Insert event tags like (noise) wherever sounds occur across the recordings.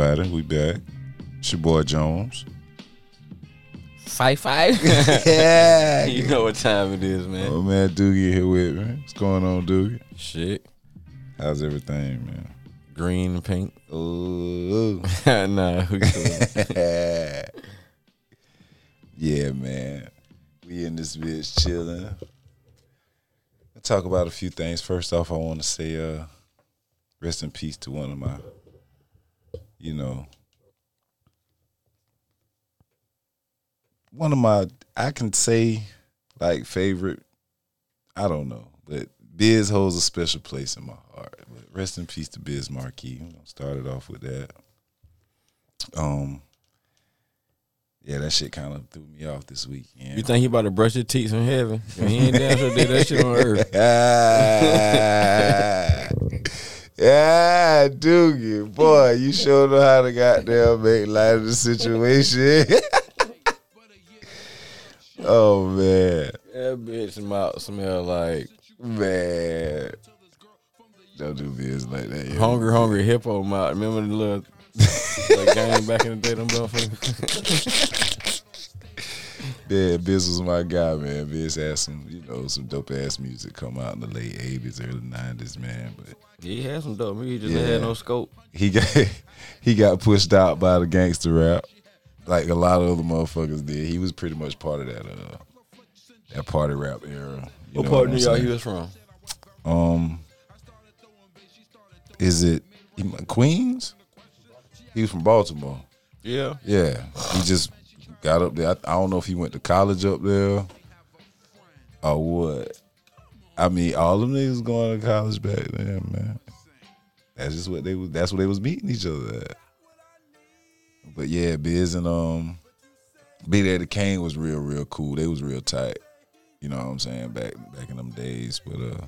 everybody? We back. It's your boy Jones. Five five. (laughs) yeah. (laughs) you know what time it is, man. Oh man, Doogie here with me. What's going on, Doogie? Shit. How's everything, man? Green and pink. Ooh. (laughs) nah, we cool. yeah, man. We in this bitch chilling. I'll talk about a few things. First off, I want to say uh rest in peace to one of my, you know, one of my I can say like favorite. I don't know, but Biz holds a special place in my heart. But rest in peace to Biz Markie. Started off with that. Um. Yeah, that shit kind of threw me off this week. You think he about to brush your teeth in heaven? He ain't damn sure did that shit on earth. (laughs) (laughs) yeah, Doogie, boy, you sure know how to goddamn make light of the situation. (laughs) oh man, That bitch mouth smell like man, don't do biz like that. yo. hungry, hungry hippo mouth. Remember the little (laughs) game back in the day, them motherfuckers. (laughs) Yeah, Biz was my guy, man. Biz had some, you know, some dope ass music come out in the late '80s, early '90s, man. But he had some dope music, just Yeah. had no scope. he got (laughs) he got pushed out by the gangster rap, like a lot of other motherfuckers did. He was pretty much part of that uh that party rap era. You What part of New York he was from? Um, is it Queens? He was from Baltimore. Yeah. Yeah, he just got up there. I, I don't know if he went to college up there or what. I mean, all them niggas going to college back then, man. That's just what they was. That's what they was meeting each other at. But yeah, Biz and um, Big Daddy Kane was real, real cool. They was real tight. You know what I'm saying? Back back in them days. But uh,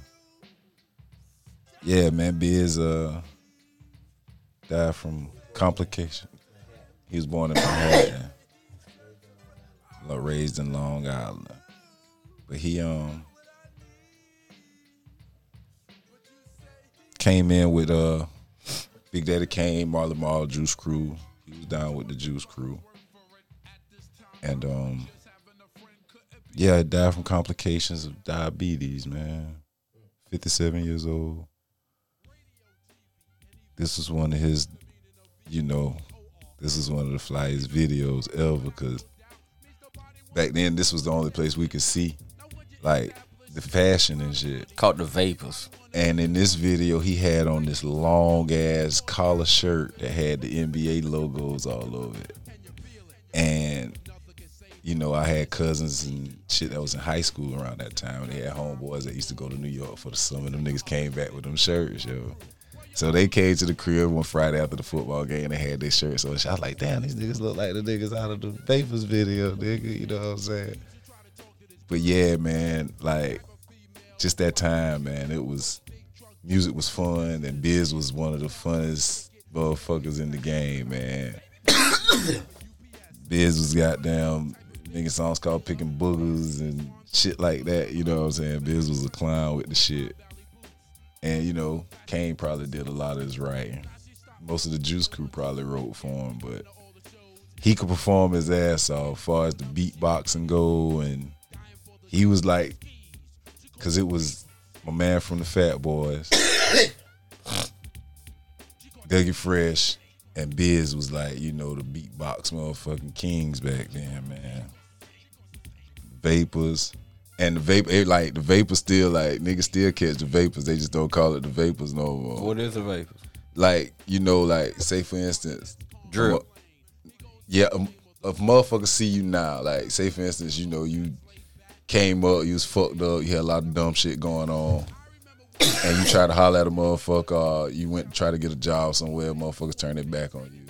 yeah, man, Biz uh died from complication. He was born in Manhattan, raised in Long Island. But he um came in with uh Big Daddy Kane, Marley Marl, Juice Crew. He was down with the Juice Crew. And um yeah, died from complications of diabetes, man. 57 years old. This was one of his, you know, this is one of the flyest videos ever because back then this was the only place we could see like the fashion and shit. Caught the vapors. And in this video, he had on this long ass collar shirt that had the NBA logos all over it. And you know, I had cousins and shit that was in high school around that time. They had homeboys that used to go to New York for the summer. Them niggas came back with them shirts, yo. So they came to the crib one Friday after the football game. And they had their shirts on. I was like, damn, these niggas look like the niggas out of the Vapors video, nigga. You know what I'm saying? But yeah, man, like just that time, man, it was music was fun and Biz was one of the funnest motherfuckers in the game, man. (coughs) Biz was goddamn making songs called Picking Boogers and shit like that, you know what I'm saying? Biz was a clown with the shit. And, you know, Kane probably did a lot of his writing. Most of the Juice Crew probably wrote for him, but he could perform his ass off as far as the beatboxing go and he was like cause it was my man from the Fat Boys. (coughs) Dougie Fresh and Biz was like, you know, the beatbox motherfucking kings back then, man. Vapors. And the vapor, it, like the vapors still like niggas still catch the vapors. They just don't call it the vapors no more. What is the vapors? Like you know, like say for instance, Drip. yeah, a, a motherfucker see you now. Like say for instance, you know you came up, you was fucked up, you had a lot of dumb shit going on, and you try to holler at a motherfucker. Or you went to try to get a job somewhere, motherfuckers turn their back on you,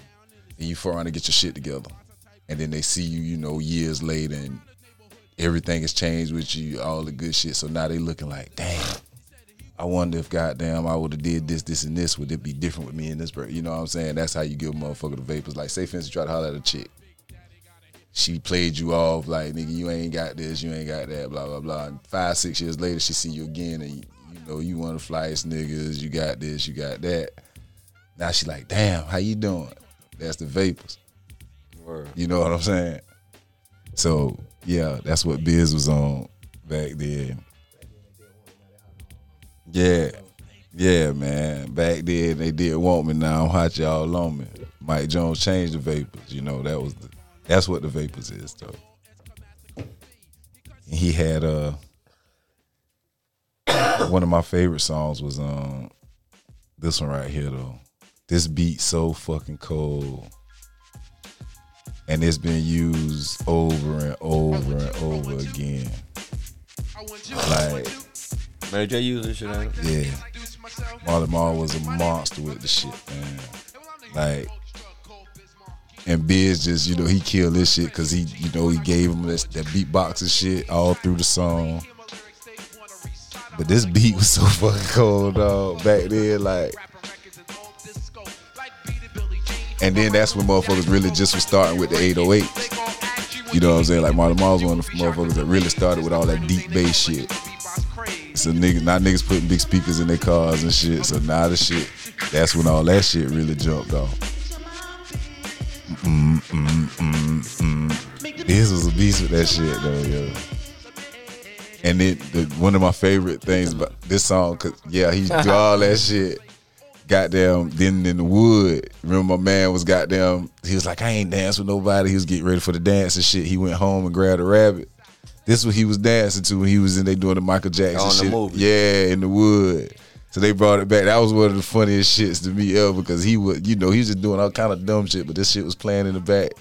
and you around to get your shit together, and then they see you, you know, years later, and everything has changed with you, all the good shit. So now they looking like, damn. I wonder if goddamn I would have did this, this, and this. Would it be different with me and this person? You know what I'm saying? That's how you give a motherfucker the vapors. Like, say for instance, you try to holler at a chick. She played you off like, nigga, you ain't got this, you ain't got that, blah, blah, blah. And five, six years later, she see you again and you, you know, you one of the flyest niggas, you got this, you got that. Now she like, damn, how you doing? That's the vapors. Word. You know what I'm saying? So yeah, that's what Biz was on back then. Yeah, yeah, man. Back then they did want me. Now I'm hot, y'all on me. Mike Jones changed the vapors. You know that was the that's what the vapors is though. And he had uh (coughs) one of my favorite songs was um this one right here though. This beat so fucking cold and it's been used over and over and over again. Like, Mary J used this shit on it. yeah, Marley Marl was a monster with the shit, man. Like, and Biz just, you know, he killed this shit because he, you know, he gave him this that beatbox and shit all through the song. But this beat was so (laughs) fucking cold, dog. Back then, like, and then that's when motherfuckers really just was starting with the 808s. You know what I'm saying? Like Marley Marl's one of the motherfuckers that really started with all that deep bass shit. So niggas, now niggas putting big speakers in their cars and shit. So now the shit, that's when all that shit really jumped off. Mm, mm, mm, mm. This was a beast with that shit though, yo. And then the, one of my favorite things about this song, cause yeah, he do all that shit. Goddamn, then in the wood. Remember my man was goddamn. He was like, I ain't dance with nobody. He was getting ready for the dance and shit. He went home and grabbed a rabbit. This is what he was dancing to when he was in there doing the Michael Jackson On the shit. movie. Yeah, in the wood. So they brought it back. That was one of the funniest shits to me ever because he was, you know, he was just doing all kind of dumb shit, but this shit was playing in the back.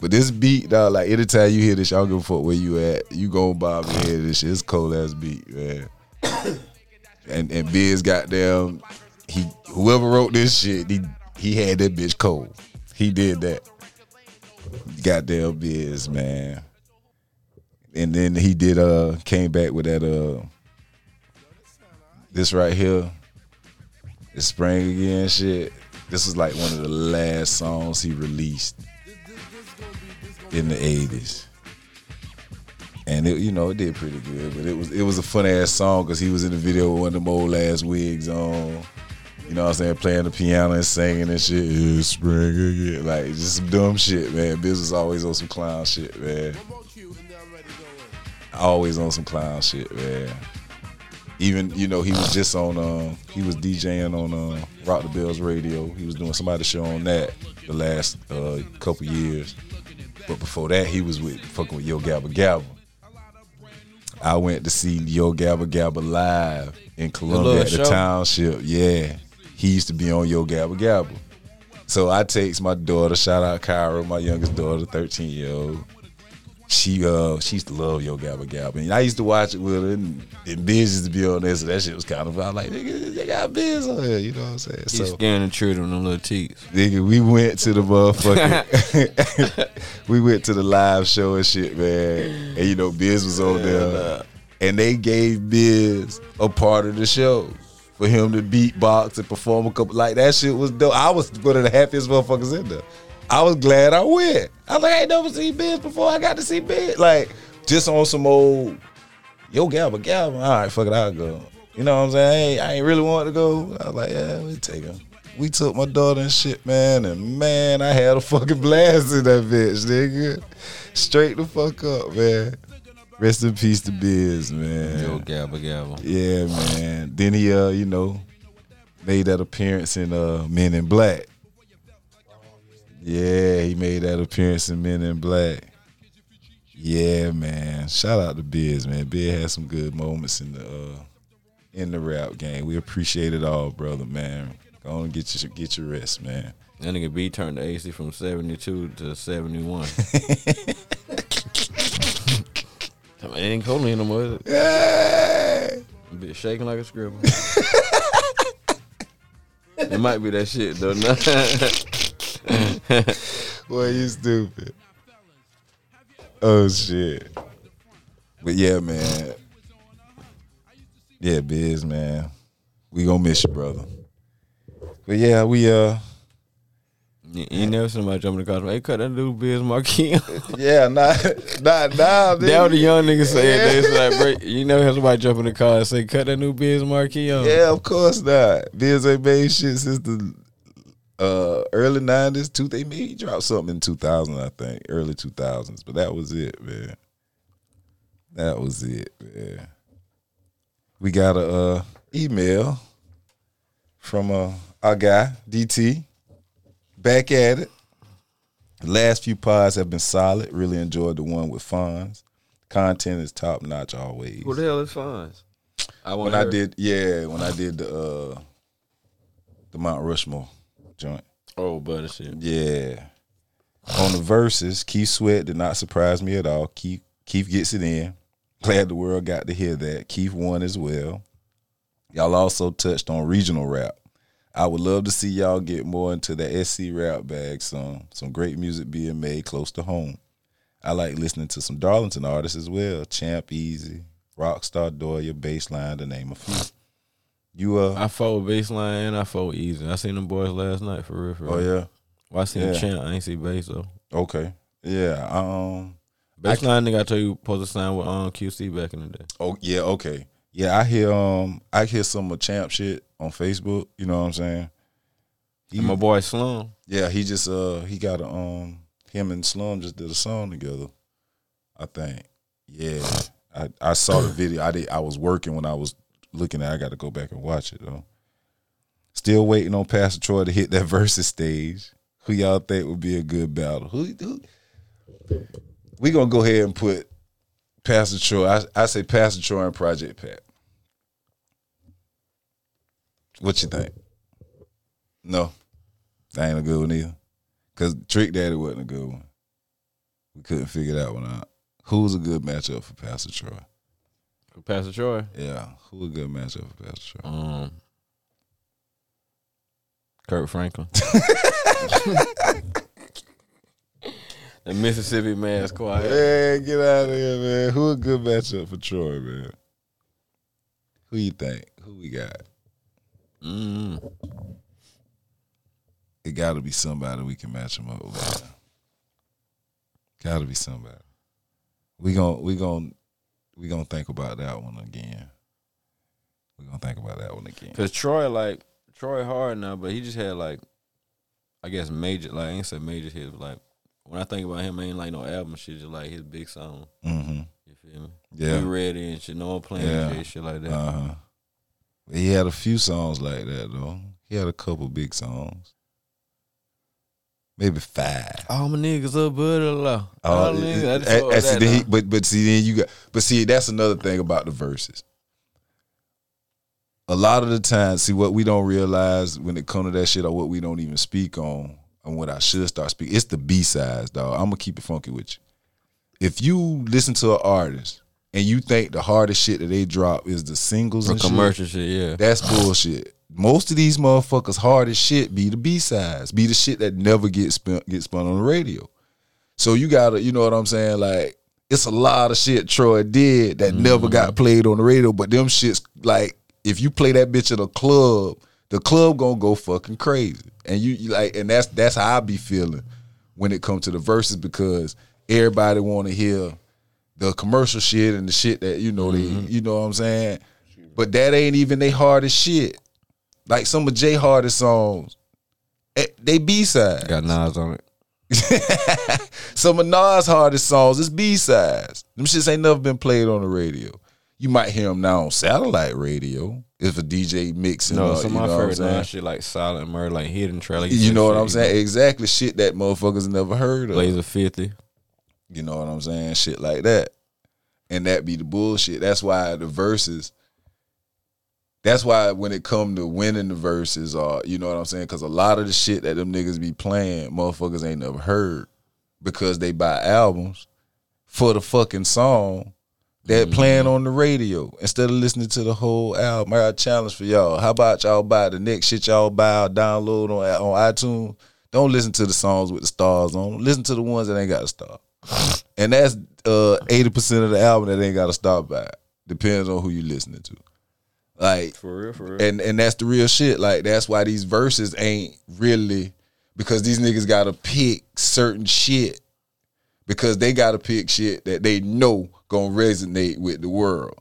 But this beat, dog, like anytime you hear this, y'all give a fuck where you at. You go bob and hear this shit. It's cold ass beat, man. (coughs) and and Biz goddamn, he whoever wrote this shit, he he had that bitch cold. He did that. Goddamn Biz, man. And then he did uh came back with that uh this right here. It's spring again shit. This was like one of the last songs he released in the 80s. And it, you know, it did pretty good, but it was it was a fun ass song because he was in the video with one of them old ass wigs on. You know what I'm saying? Playing the piano and singing and shit. It's spring again. Like just some dumb shit, man. Biz was always on some clown shit, man. Always on some clown shit, man. Even you know he was just on um he was DJing on uh, Rock the Bells radio. He was doing somebody's show on that the last uh, couple years. But before that, he was with fucking with Yo Gabba Gabba. I went to see Yo Gabba Gabba live in Columbia at the show? township. Yeah, he used to be on Yo Gabba Gabba. So I takes my daughter, shout out Kyra, my youngest daughter, 13 year old. She uh she used to love Yo Gabba Gabba. And I used to watch it with her and, and Biz used to be on there, so that shit was kind of I was like, nigga, they got Biz on here, you know what I'm saying? He's So scaring the children them little teeth. Nigga, we went to the motherfucking. (laughs) (laughs) we went to the live show and shit, man. And you know, Biz was on there, and they gave Biz a part of the show for him to beatbox and perform a couple. Like that shit was dope. I was one of the happiest motherfuckers in there. I was glad I went. I was like, I ain't never seen Biz before. I got to see Biz. Like just on some old yo Gabba Gabba. All right, fuck it, I'll go. You know what I'm saying? I ain't, I ain't really want to go. I was like, yeah, we take him. We took my daughter and shit, man, and man, I had a fucking blast in that bitch, nigga. Straight the fuck up, man. Rest in peace to Biz, man. Yo, Gabba Gabba. Yeah, man. Then he, uh, you know, made that appearance in uh, Men in Black. Yeah, he made that appearance in Men in Black. Yeah, man. Shout out to Biz, man. Biz had some good moments in the uh, in the rap game. We appreciate it all, brother, man. Go on and get your get your rest, man. That nigga B turned the AC from 72 to 71. I (laughs) mean, it ain't cold no more. is it? Hey! Bitch shaking like a scribble. (laughs) it might be that shit though. (laughs) Boy, you stupid. Oh shit. But yeah, man. Yeah, Biz, man. We gonna miss you, brother. But yeah, we uh you, you never seen somebody jump in the car. Hey, cut that dude Biz Markie. (laughs) yeah, not not now. That what the young nigga said. They was like, break. You never heard somebody jump in the car and say, cut that new Biz Markie on. Yeah, of course not. Biz ain't made shit since the uh, early nineties. Two they made he dropped something in two thousand, I think, early two thousands. But that was it, man. That was it, man. We got a uh, email from uh, our guy DT. Back at it. The last few pods have been solid. Really enjoyed the one with Fonz. Content is top notch always. Who the hell is Fonz? I when I did, yeah, when I did the uh, the Mount Rushmore joint. Oh, butter shit. Yeah. On the Verzuz, Keith Sweat did not surprise me at all. Keith Keith gets it in. Glad the world got to hear that. Keith won as well. Y'all also touched on regional rap. I would love to see y'all get more into the SC rap bag some some great music being made close to home. I like listening to some Darlington artists as well. Champ Easy, Rockstar Doya, Baseline, to name a few. You uh I fought baseline and I fought easy. I seen them boys last night for real. For real. Oh yeah. Well, I seen Yeah. Champ. I ain't see bass though. Okay. Yeah. Um Baseline nigga, I tell you, supposed to sign with um QC back in the day. Oh yeah, okay. Yeah, I hear um I hear some of Champ shit on Facebook, you know what I'm saying? He, my boy Slum. yeah, he just uh he got a um him and Slum just did a song together. I think. Yeah. I, I saw the video. I did I was working when I was looking at it. I got to go back and watch it though. Still waiting on Pastor Troy to hit that (laughs) Verzuz stage. Who y'all think would be a good battle? Who, who we gonna go ahead and put Pastor Troy. I, I say Pastor Troy and Project Pat. What you think? No, that ain't a good one either. Cause Trick Daddy wasn't a good one. We couldn't figure that one out. Who's a good matchup for Pastor Troy? For Pastor Troy. Yeah, who a good matchup for Pastor Troy? Um Kurt Franklin. (laughs) (laughs) the Mississippi man's quiet. Man, get out of here, man. Who a good matchup for Troy, man? Who you think? Who we got? Mm. It got to be somebody we can match him up with. Got to be somebody. We gon' we gon' we gonna think about that one again. We gonna think about that one again. Cause Troy like Troy hard now, but he just had like I guess major like I ain't say major hits, but like when I think about him, I ain't like no album shit, just like his big song. Mm-hmm. You feel me? Yeah. Be ready and shit, no one playing Yeah. shit, shit like that. Uh huh. He had a few songs like that though. He had a couple big songs. Maybe five. All my niggas up, but a law. Oh, All niggas, I eh, see, then he- but but see then you got but see that's another thing about the Verzuz. A lot of the time, see what we don't realize when it comes to that shit, or what we don't even speak on, and what I should start speaking. It's the B sides, dog. I'm gonna keep it funky with you. If you listen to an artist and you think the hardest shit that they drop is the singles For and shit, commercial shit, yeah. that's bullshit. Most of these motherfuckers hard as shit be the B sides, be the shit that never gets spun get spun on the radio. So you gotta, you know what I'm saying? Like it's a lot of shit Troy did that never mm-hmm. got played on the radio, but them shits like if you play that bitch at a club, the club gonna go fucking crazy. And you, you like, and that's that's how I be feeling when it comes to the Verzuz because everybody want to hear the commercial shit and the shit that you know they, you know what I'm saying. But that ain't even they hardest shit. Like some of Jay hardest songs, eh, they B sides. Got Nas on it. (laughs) Some of Nas hardest songs is B sides. Them shits ain't never been played on the radio. You might hear them now on satellite radio if a DJ mixing. No, uh, some of my favorite saying? Shit like Silent Murder, like Hidden Trail. like You know what shit, I'm saying? Exactly shit that motherfuckers never heard of. Blazer 50. You know what I'm saying? Shit like that. And that be the bullshit. That's why the Verzuz. That's why when it come to winning the Verzuz, or you know what I'm saying, because a lot of the shit that them niggas be playing, motherfuckers ain't never heard, because they buy albums for the fucking song that playing on the radio instead of listening to the whole album. I got a challenge for y'all. How about y'all buy the next shit y'all buy or download on on iTunes? Don't listen to the songs with the stars on. Listen to the ones that ain't got a star. (laughs) And that's uh eighty percent of the album that ain't got a star by. Depends on who you listening to. Like For real, for real. and and that's the real shit. Like that's why these Verzuz ain't really because these niggas gotta pick certain shit because they gotta pick shit that they know gonna resonate with the world.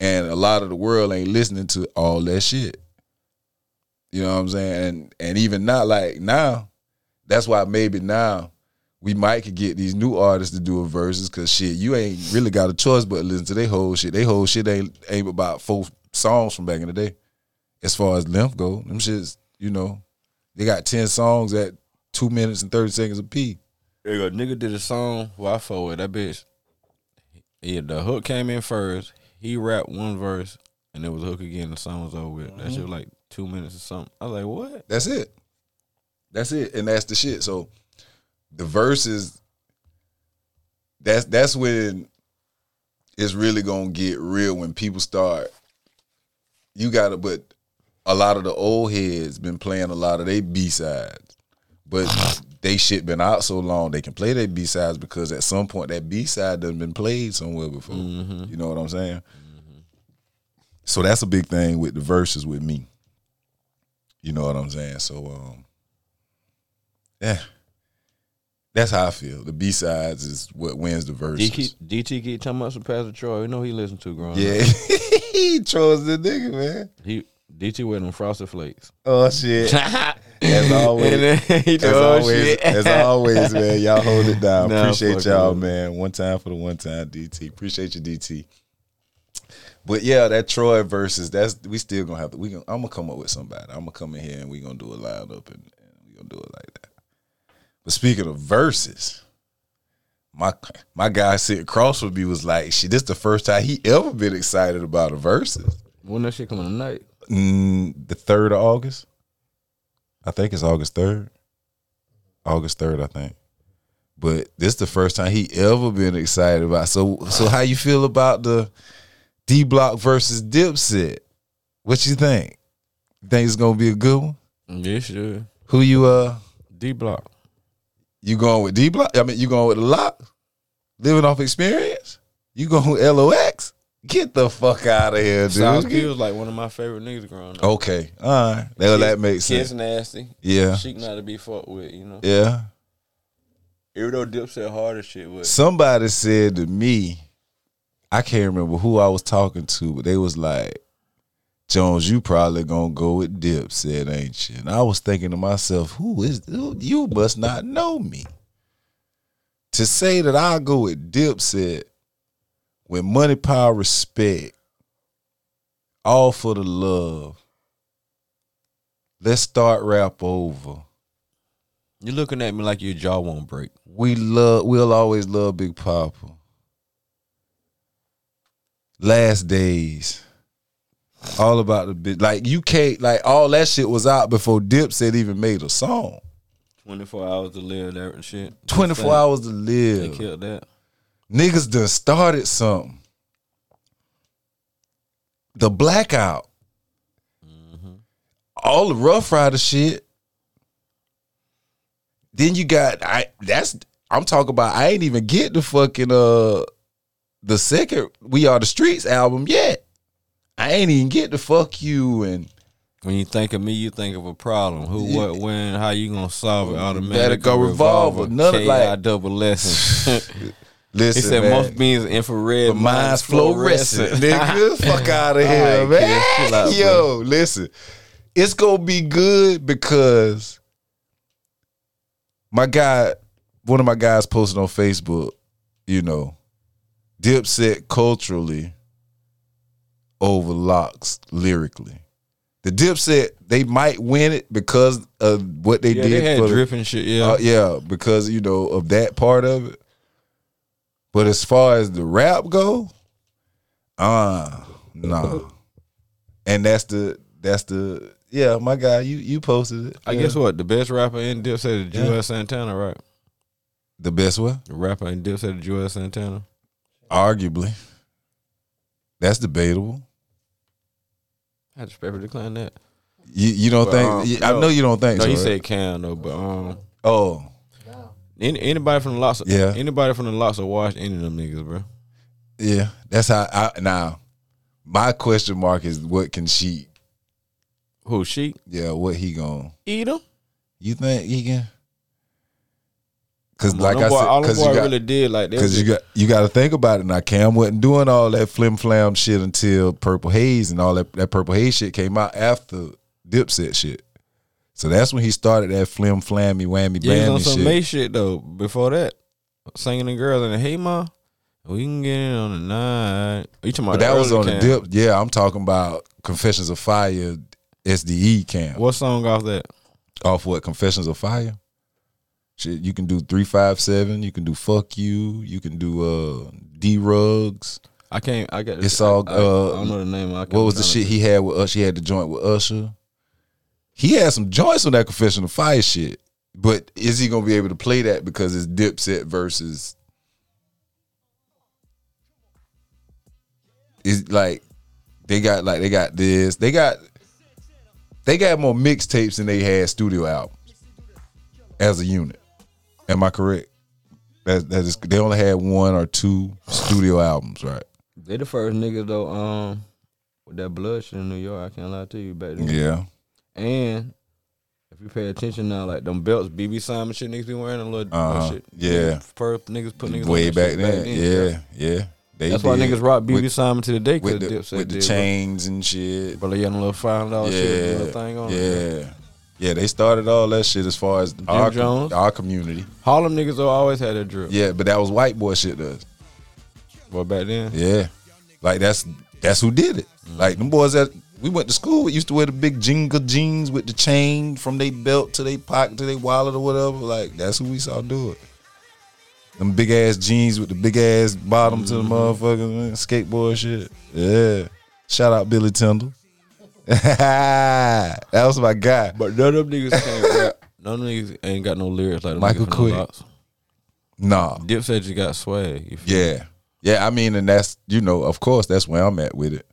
And a lot of the world ain't listening to all that shit. You know what I'm saying? And and even not like now, that's why maybe now we might could get these new artists to do a Verzuz because shit, you ain't really got a choice but to listen to their whole shit. They whole shit ain't ain't about four songs from back in the day. As far as length go, them shits, you know, they got ten songs at two minutes and thirty seconds a piece. There go. Nigga did a song where I forward that bitch. Yeah, the hook came in first. He rapped one verse, and it was a hook again. The song was over with. That shit mm-hmm. was like two minutes or something. I was like, what? That's it. That's it. And that's the shit. So the Verzuz, that's that's when it's really gonna get real when people start you gotta but a lot of the old heads been playing a lot of their B sides. But (laughs) they shit been out so long they can play their B sides because at some point that B side done been played somewhere before. You know what I'm saying? So that's a big thing with the Verzuz with me. You know what I'm saying? So um yeah. That's how I feel. The B sides is what wins the Verzuz. DT, DT keep talking about some Pastor Troy. You know he listened to growing Yeah. up. (laughs) he chose the nigga, man. He DT with them frosted flakes. Oh shit. (laughs) As (laughs) always. And then (laughs) he As "Oh, always, as always, man, y'all hold it down. Nah, Appreciate y'all, it. man. One time for the one time DT. Appreciate you, DT. But yeah, that Troy versus that's we still gonna have to. We gonna, I'm gonna come up with somebody. I'm gonna come in here and we gonna do a lineup and, and we gonna do it like that. But speaking of Verzuz, my my guy sitting across from me was like, "Shit, this the first time he ever been excited about a Verzuz." when that shit coming tonight. Mm, the third of August. I think it's August third. August third, I think. But this is the first time he ever been excited about. So so how you feel about the D Block versus Dipset? What you think? Think it's gonna be a good one? Yeah, sure. Who you uh D Block. you going with D Block? I mean you going with the LOX? Living off experience? You going with LOX? Get the fuck out of here, dude. P was like one of my favorite niggas growing up. Okay. All right. Well, that makes Kids sense. nasty. Yeah. She not to be fucked with, you know. Yeah. Even though Dipset hard as shit, but somebody said to me, I can't remember who I was talking to, but they was like, Jones, you probably gonna go with Dipset, ain't you? And I was thinking to myself, who is who, you must not know me. To say that I'll go with Dipset with money, power, respect, all for the love. Let's start rap over. You're looking at me like your jaw won't break. We love we'll always love Big Poppa. Last days. All about the bit like you can't like all that shit was out before Dipset even made a song. Twenty four hours to live that and shit. 24 They- hours to live. They killed that. Niggas done started something. The blackout. All the Ruff Ryder shit. Then you got I that's I'm talking about I ain't even get the fucking uh the second We Are the Streets album yet. I ain't even get the fuck you and When you think of me, you think of a problem. Who, what, when, how you gonna solve it? Automatic go revolver. None of, K.I. like- double lesson. (laughs) (laughs) listen. he said man, most beans infrared, but mine's fluorescent. (laughs) Nigga, (laughs) fuck out of here, right, man. kid, out, Yo, listen. It's gonna be good because my guy, one of my guys posted on Facebook, you know, Dipset culturally overlocks lyrically. The Dipset, they might win it because of what they Yeah, did they had for the- drip and shit. Yeah, uh, yeah, because you know of that part of it. But as far as the rap go, uh nah. And that's the that's the yeah, my guy, you you posted it. I Yeah. guess what the best rapper in Dipset is Yeah. Juelz Santana, right? the best one, The rapper in Dipset is Juelz Santana. arguably. That's debatable. I just paper decline that. You you don't But, think? um, you- I no. know you don't think No, so. he right? said Cam though, but um, "Oh, any, anybody from the lots, of, Yeah. anybody from the lots of watch any of them niggas, bro. yeah." That's how. I Now, my question mark is what can she? Who she? Yeah, what he gonna Eat him. You think he can? Because like I boy, said, all boy you got really did like because you got you got to think about it. Now Cam wasn't doing all that flim flam shit until Purple Haze and all that that Purple Haze shit came out after Dipset shit. So that's when he started that flim flammy whammy Yeah, he was on bammy some shit. May shit though. Before that, singing the girls and hey ma, we can get in on the night. You talking about But that was on the dip. Yeah, I'm talking about Confessions of Fire SDE camp. What song off that? Off what? Confessions of Fire? Shit, you can do 357, you can do Fuck You, you can do uh D Rugs. I can't. I got. It's all, I, uh, I don't know the name. I What was the shit he had with us? He had the joint with Usher. He had some joints on that Confession of Fire shit. But is he gonna be able to play that because it's Dipset versus is like they got like they got this. They got they got more mixtapes than they had studio albums as a unit. Am I correct? That that is they only had one or two studio albums, right? They the first niggas though. Um, with that blood shit in New York, I can't lie to you back then. Yeah. And if you pay attention now, like them belts, BB Simon shit niggas be wearing a little Uh-huh. shit. Yeah. First niggas put niggas way on that back shit then. Yeah, yeah. They That's why niggas rock BB with, Simon to the day with the, Dipset with the did, chains and shit. But they had a little five dollar shit, Yeah, little thing on it. yeah, yeah. They started all that shit as far as our, Jones. our community. Harlem niggas always had that drip. Yeah, but that was white boy shit. Though. But back then, Yeah, like that's that's who did it. Like them boys that we went to school We used to wear the big jingle jeans with the chain from their belt to their pocket to their wallet or whatever. Like that's who we saw do it. Them big ass jeans with the big ass bottom to the mm-hmm. motherfucking man, skateboard shit. Yeah. Shout out Billy Tyndall. (laughs) that was my guy. but none of them niggas can't rap. None of them niggas ain't got no lyrics like Michael niggas from the Quick. Nah. Dipset just got swag. You feel me? Yeah. Yeah, I mean, and that's you know, of course, that's where I'm at with it.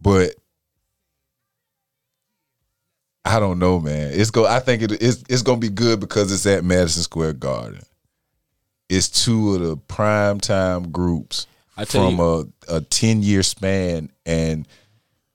But I don't know, man. It's go. I think it, it's it's gonna be good because it's at Madison Square Garden. It's two of the prime time groups from a a ten year span, and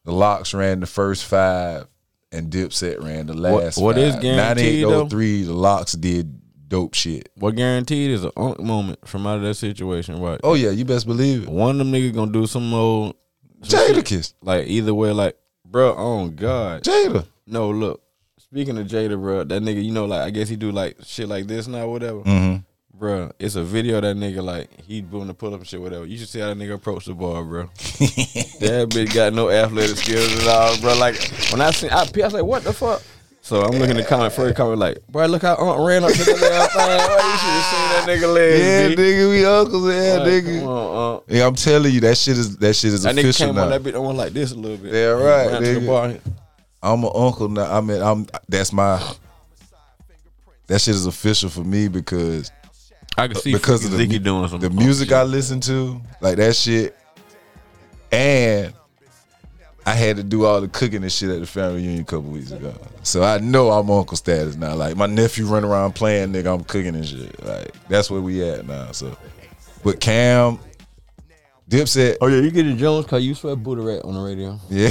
the LOX ran the first five, and Dipset ran the last. what five. is guaranteed, though? 9803, the LOX did dope shit. What guaranteed is a unk moment from out of that situation, right? Oh yeah, you best believe it. One of them niggas gonna do some old some shit. Jadakiss, Like either way, like, bro, oh God. Jada. No, look. Speaking of Jada, bro, that nigga, you know, like I guess he do like shit like this now, whatever. Mm-hmm. Bro, it's a video of that nigga like he doing the pull up and shit, whatever. You should see how that nigga approach the bar, bro. (laughs) that bitch got no athletic skills at all, bro. Like when I seen, I, I was like, what the fuck? So I'm looking at the comment first comment like, bro, look how Aunt ran up to the damn thing. You should have seen that nigga legs. Yeah, B. nigga, we uncles. Yeah, Like, nigga. Come on. Yeah, I'm telling you, that shit is that shit is That nigga official came on that bitch on like this a little bit. Yeah, right, ran to the nigga. I'm an uncle now. I mean, I'm that's my that shit is official for me because I can see because because of the doing some the music shit. I listen to, like that shit, and I had to do all the cooking and shit at the family reunion a couple weeks ago. So I know I'm uncle status now. Like my nephew run around playing, nigga, I'm cooking and shit. Like that's where we at now. So, but Cam, Dipset, Oh yeah, you get the Jones cause you swear Buddha rat on the radio. Yeah.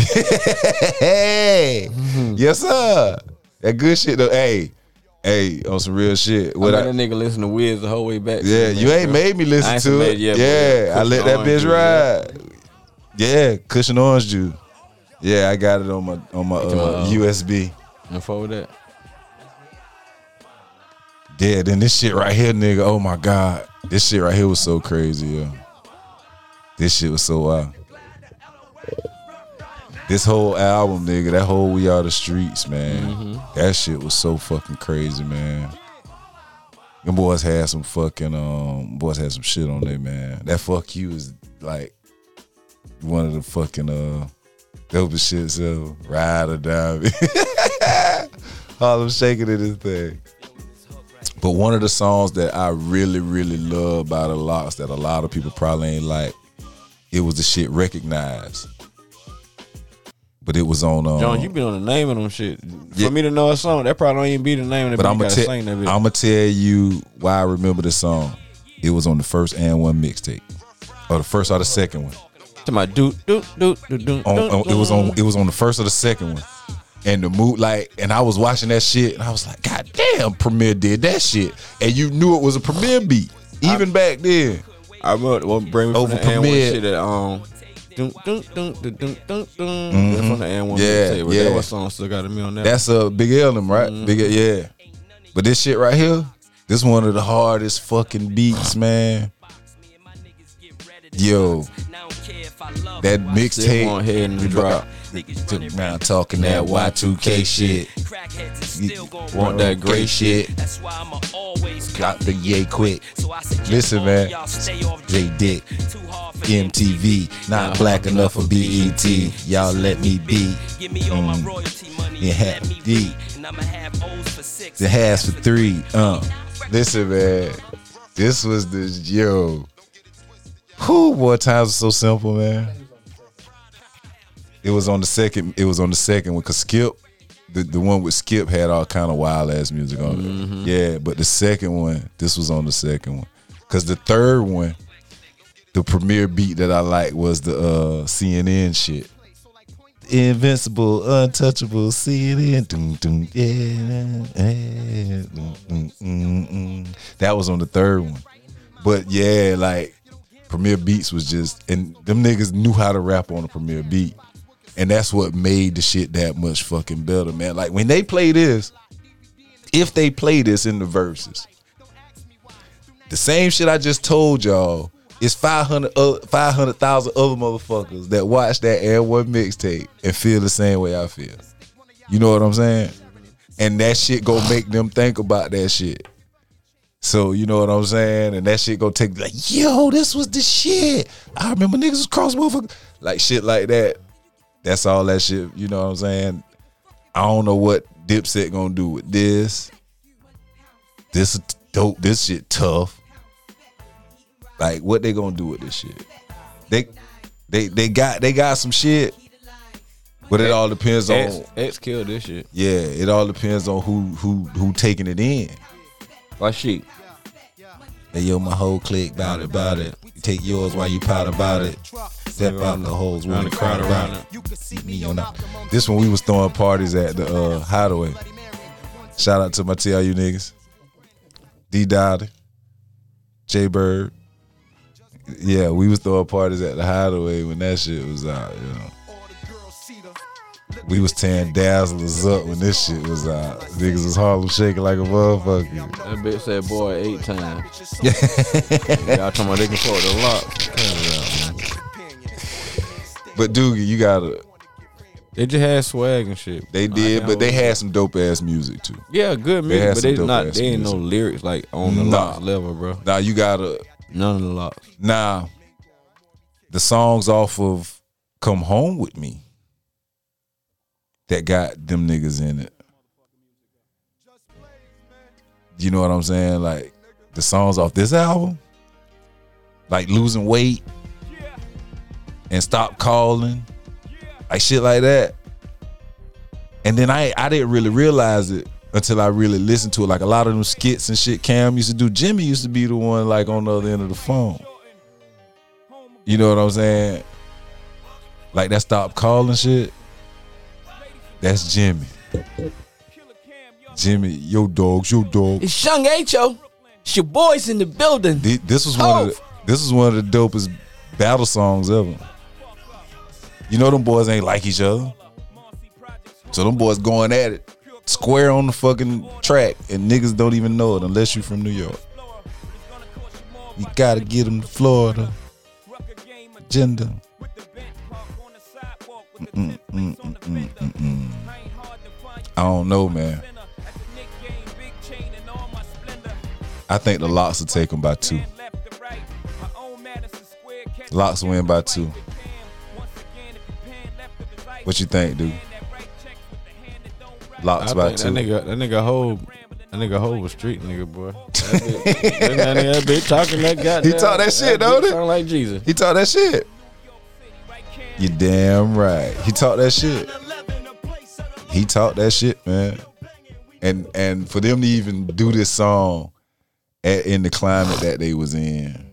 hey. Yes, sir. That good shit though. Hey. Hey, on some real shit. What I I, that nigga listen to Wiz the whole way back. yeah, you ain't made me listen to it. it yet, yeah, I let that bitch ride. Yeah, cushion orange juice. Yeah, I got it on my on my uh, USB. And forward that. Yeah, then this shit right here, nigga. Oh my god, this shit right here was so crazy, yo. This shit was so wild. This whole album, nigga, that whole We Are the Streets, man. That shit was so fucking crazy, man. Them boys had some fucking um boys had some shit on there, man. That fuck you is like one of the fucking uh dopest shit so ride or die. (laughs) Harlem shaking in this thing. But one of the songs that I really, really love by the LOX that a lot of people probably ain't like, it was the shit recognized. But it was on um, John, you been on the name of them shit. For Yeah. me to know a song, that probably don't even be the name of it. but I'm gonna gotta tell sing that I'm gonna tell you why I remember the song. It was on the first AND1 mixtape, or the first or the second one. To my dude, do do. on, on- it was on it was on the first or the second one. And the mood like and I was watching that shit and I was like, God damn, Premier did that shit. And you knew it was a Premier beat. Even back then. I remember well, bring me from Over the and one Premier. shit that um Dun, dun, dun, dun, dun, dun, dun. That's from the AND1 Mm-hmm. Yeah, mixtape. yeah. That what song still got me on that? That's a Big L them, right? Mm-hmm. Big L, yeah. But this shit right here, this one of the hardest fucking beats, man. Yo, that Still mixtape. want head in the drop. Took around talking that Y2K shit. Want that gray shit. That's why always Got the yay quick. So I suggest Listen, man. y'all stay off J Dick, too hard for MTV, not black enough for BET. Y'all let me be. Give me all my royalty money. Yeah, me D. And I'ma have O's for six. The has for three. Uh, listen, man. This was the yo. Who boy times are so simple, man. It was on the second. It was on the second one because Skip, the, the one with Skip had all kind of wild ass music on it. Yeah, but the second one, this was on the second one. Cause the third one, the Premier beat that I like was the uh, CNN shit. Invincible, untouchable, CNN. Yeah, dun, mm, mm. That was on the third one. But yeah, like Premier Beats was just and them niggas knew how to rap on a Premier Beat. And that's what made the shit that much fucking better, man. Like when they play this, if they play this in the Verzuz, the same shit I just told y'all is 500 uh, 500,000 other motherfuckers that watch that Air One mixtape and feel the same way I feel. You know what I'm saying? And that shit go make them think about that shit. So you know what I'm saying? And that shit go take like, yo, this was the shit. I remember niggas was cross motherfucker. Like shit like that. That's all that shit, you know what I'm saying? I don't know what Dipset gonna do with this. This dope. This shit tough. Like what they gonna do with this shit? They they they got they got some shit. But it all depends on X, X killed this shit. yeah, it all depends on who who who taking it in. Like sheep. Hey yo, my whole clique bout it, about it. Take yours while you pout about it. Step out the holes, wanna the crowd around it. Me on that. This one we was throwing parties at the uh, Hideaway. Shout out to my TRU niggas. D Dottie, J Bird. Yeah, we was throwing parties at the Hideaway when that shit was out. You know. We was tearing Dazzlers up when this shit was out. Niggas was Harlem shaking like a motherfucker. That bitch said boy eight times. (laughs) Y'all talking about they can fuck the LOX. But Doogie, you gotta. They just had swag and shit. They did, but they had some dope ass music too. Yeah, good They music, had but they dope not ass they ain't no lyrics like on the Nah. LOX level, bro. Nah, you gotta. None of the LOX. Nah, the songs off of "Come Home with Me" that got them niggas in it. You know what I'm saying? Like the songs off this album, like "Losing Weight" and "Stop Calling," like shit like that. And then I I didn't really realize it until I really listened to it. Like a lot of them skits and shit Cam used to do. Jimmy used to be the one like on the other end of the phone. You know what I'm saying? Like that stop calling shit. That's Jimmy. Jimmy, yo dogs, yo dog. It's Shung Ho. It's your boys in the building. Thi- This was one of the, this was one of the dopest battle songs ever. You know them boys ain't like each other. So them boys going at it. Square on the fucking track and niggas don't even know it unless you from New York. You gotta get them to Florida. Agenda. Mm, mm, mm. I don't know, man. I think the LOX will take them by two. LOX win by two. What you think, dude? LOX I by think that two. nigga, that nigga Ho, that nigga Ho was street nigga, boy. That bitch, that, nigga, that bitch talking that (laughs) goddamn. He talk that shit, don't he? Sound like Jesus. He talk that shit. You damn right. He talk that shit. He talk that shit, man. And and for them to even do this song at, in the climate that they was in,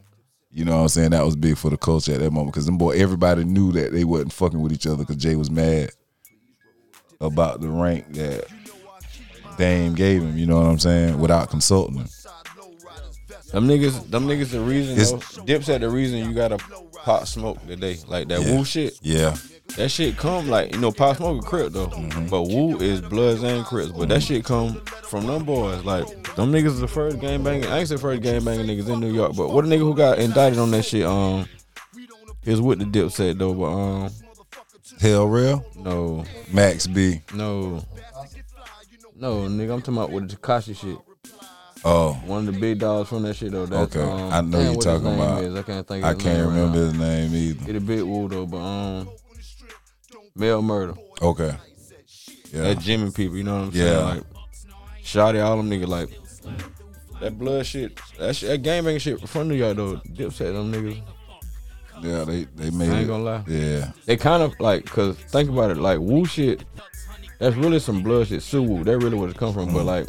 you know what I'm saying? That was big for the culture at that moment because them boy everybody knew that they wasn't fucking with each other because Jay was mad about the rank that Dame gave him. You know what I'm saying? Without consulting him. Them niggas, them niggas, the reason. It's- Though, the reason you gotta pop smoke today, like that Yeah. woo shit. Yeah. That shit come like you know, pop smoke a crip though, Mm-hmm. but woo is bloods and crips. But that shit come from them boys. Like them niggas is the first game banging. I ain't say first game banging niggas in New York, but what a nigga who got indicted on that shit. Um, was with the Dipset though, but um, Hell real. no, Max B. no, no, nigga, I'm talking about with the Tekashi shit. Oh. One of the big dogs from that shit though. That's, Okay. um, I know you're talking about. Is. I can't think. Of I can't right remember now. his name either. He a big woo though, but um, Mel Murda. Okay. Yeah. That Jimmy people, you know what I'm saying? Yeah. Like, Shotti, all them niggas, like, that blood shit, that, shit, that gang banging shit from New York, though. Dipset, them niggas, Yeah, they they made I ain't it. gonna lie. Yeah. they kind of, like, cause think about it, like, woo shit, that's really some blood shit. Sue woo, that really where it come from, Mm. but, like,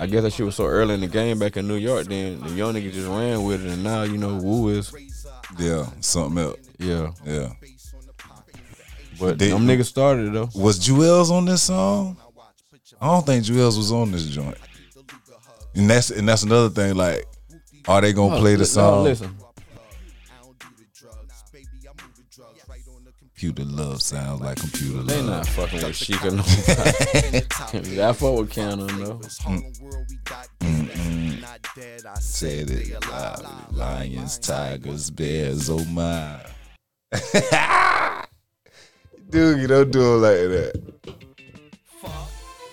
I guess that shit was so early in the game back in New York, then the young niggas just ran with it, and now, you know, woo is, Yeah. Something else. yeah. Yeah. But They- them niggas started it, though. Was Juelz on this song? I don't think Juelz was on this joint. And that's and that's another thing. Like, are they gonna oh, play the No, song? listen. Computer love sounds like computer They love. (laughs) (laughs) They not fucking with Sheikah no I fuck with Keanu though. Said it loud. Lions, tigers, bears, oh my. (laughs) Dude, you don't do it like that.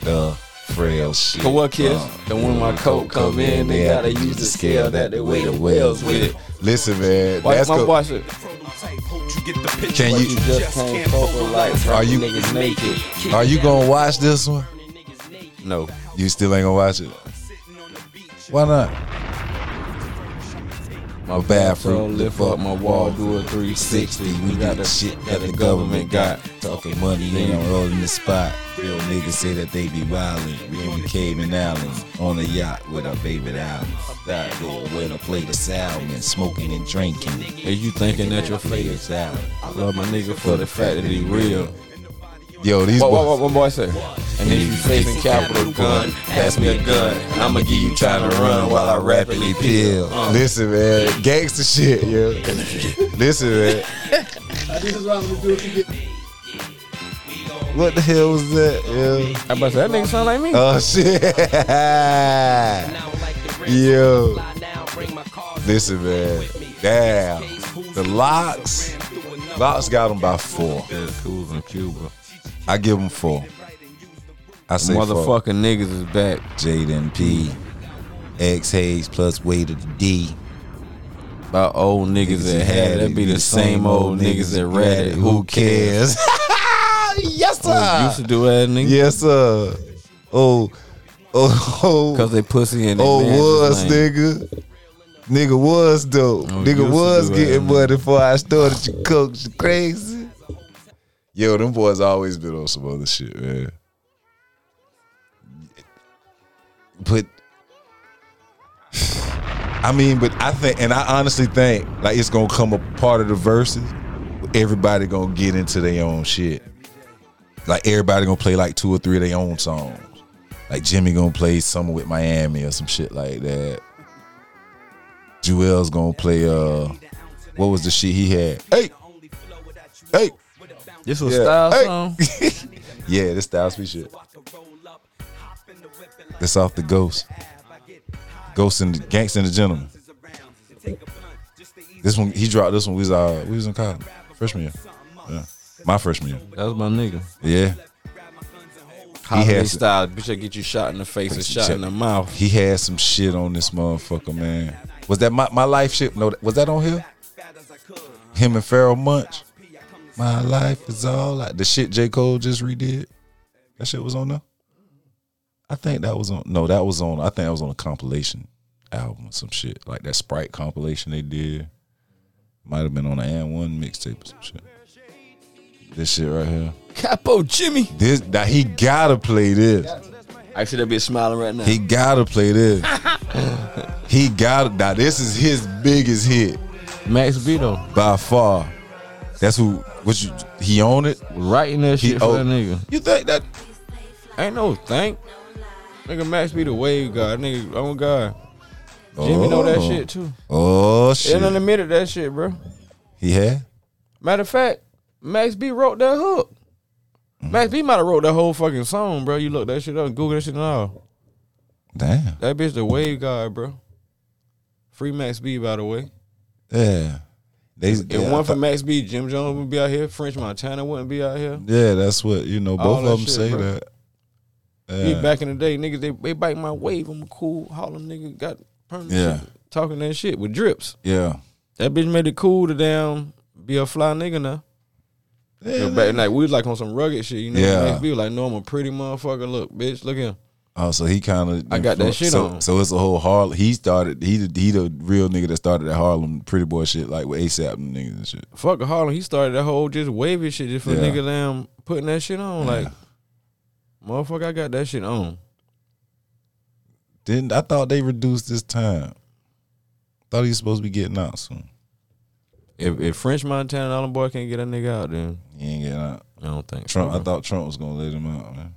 The frail shit. For what kids? Uh, And when my coat come in, they gotta use the scale that they weigh the whales with it. Listen, man. Watch That's my go- watch it. Can you you just can't fuck with like Are you- niggas naked? are you gonna watch this one? No. You still ain't gonna watch it. Why not? My bathroom, lift up my wall, do a 360. We got the shit that the government got. Talking money and I'm rolling the spot. Real niggas say that they be wildin'. We in the Cayman Islands on a yacht with our favorite album. That little way to play the salmon, smoking and drinking. Is you thinking that your face? the. I love my nigga for the fact that he real. Yo, these What, what, boys. what, what boy say? And if you facing capital gun, pass me a gun. I'ma give you time to run while I rapidly peel. Uh, Listen, man. Gangster shit, yo. Listen, man. What the hell was that? Yeah. I about to say, that nigga sound like me. Oh shit. Yo. Listen, man. Damn. The LOX. LOX got them by four. Yeah, cool in Cuba. I give them four. I say four. Motherfucking niggas is back. Jaden P. X Hayes plus way to the D. About old niggas that had it, that be the same old niggas that read it. Who cares? (laughs) yes, Oh, used to do that, nigga. Yes, sir. Oh, oh, oh. Cause they pussy and they Oh, man's was lame. nigga. Nigga was though. Oh, nigga to was do that, getting money before I started your coke. You crazy? Yo, them boys always been on some other shit, man. But (sighs) I mean, but I think, and I honestly think, like it's gonna come a part of the Verzuz. Everybody gonna get into their own shit. Like everybody gonna play like two or three of their own songs. Like Jimmy gonna play Summer with Miami or some shit like that. Juelz gonna play uh what was the shit he had? Hey! Hey! This was Yeah. style Hey. song. (laughs) Yeah, this Styles P shit. This off the Ghost. Ghost and the Gangsta and the Gentleman. This one he dropped this one. We was uh we was in college. Freshman year. Yeah. My freshman year. That was my nigga. Yeah. Holiday has- style. Bitch, I get you shot in the face and shot in the mouth. He had some shit on this motherfucker, man. Was that my, my life shit? No, was that on here? Him and Pharoahe Monch. My life is all like the shit J. Cole just redid. That shit was on there. I think that was on. No, that was on. I think that was on a compilation album or some shit like that Sprite compilation they did. Might have been on an AND1 mixtape or some shit. This shit right here. Capo Jimmy. This that he gotta play this. I see that bitch smiling right now. He gotta play this. (laughs) he gotta. Now this is his biggest hit Max B though. by far. That's who. What you? He own it. Writing that He shit for oh. that nigga. You think that? Ain't no thing. Nigga Max B the wave guy. Nigga, oh God. Jimmy know that Oh. shit too. Oh shit. done admitted that shit, bro. He had. Matter of fact, Max B wrote that hook. Mm-hmm. Max B might have wrote that whole fucking song, bro. You look that shit up, Google that shit and all. Damn. That bitch the wave guy, bro. Free Max B, by the way. Yeah. They. If yeah, one for Max B, Jim Jones would be out here. French Montana wouldn't be out here. Yeah, that's what you know. Both of them shit, say bro. that. Yeah. back in the day, niggas they, they bite my wave. I'm a cool Harlem nigga. Got permanent Yeah. shit, talking that shit with drips. Yeah. That bitch made it cool to damn be a fly nigga now. Yeah, back like we was like on some rugged shit, you know. Yeah. Max B was like, no, I'm a pretty motherfucker. Look, bitch, look at him. Oh, so he kind of. I got that shit so, on. So it's a whole Harlem. He started. He the he the real nigga that started that Harlem pretty boy shit like with ASAP and niggas and shit. Fuck Harlem. He started that whole just wavy shit just for Yeah. nigga damn putting that shit on. Like, motherfucker, I got that shit on. Didn't I thought they reduced this time? Thought he was supposed to be getting out soon. If if French Montana and all them boy can't get a nigga out, then He ain't getting out. I don't think Trump. so. I thought Trump was gonna let him out, man.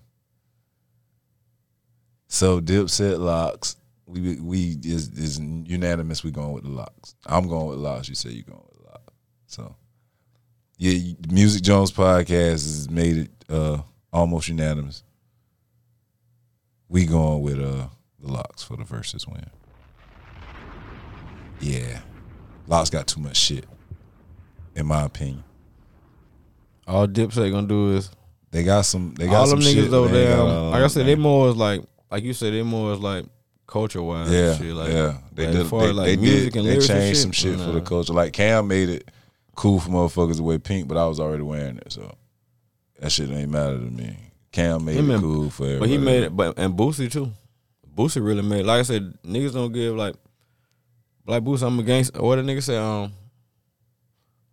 So Dipset LOX. We we is is unanimous. We going with the LOX. I'm going with LOX. You say you going with LOX. So yeah, Music Jones podcast has made it uh almost unanimous. We going with uh the LOX for the Verzuz win. Yeah, LOX got too much shit, in my opinion. all Dipset gonna do is They got some. They got all some them niggas though. but they ain't um, like I said, them. they more is like like you said, they more is like culture wise. Yeah, shit. Like, yeah. They like, did. as far They, as, like they music did. and They lyrics and changed shit, some shit for the culture. Like Cam made it cool for motherfuckers to wear pink, but I was already wearing it, so that shit ain't matter to me. Cam made Him it and- cool for everybody. But he made it. But and Boosie too. Boosie really made. Like I said, niggas don't give like. Like Boosie, I'm a gangster. What a nigga say? Um,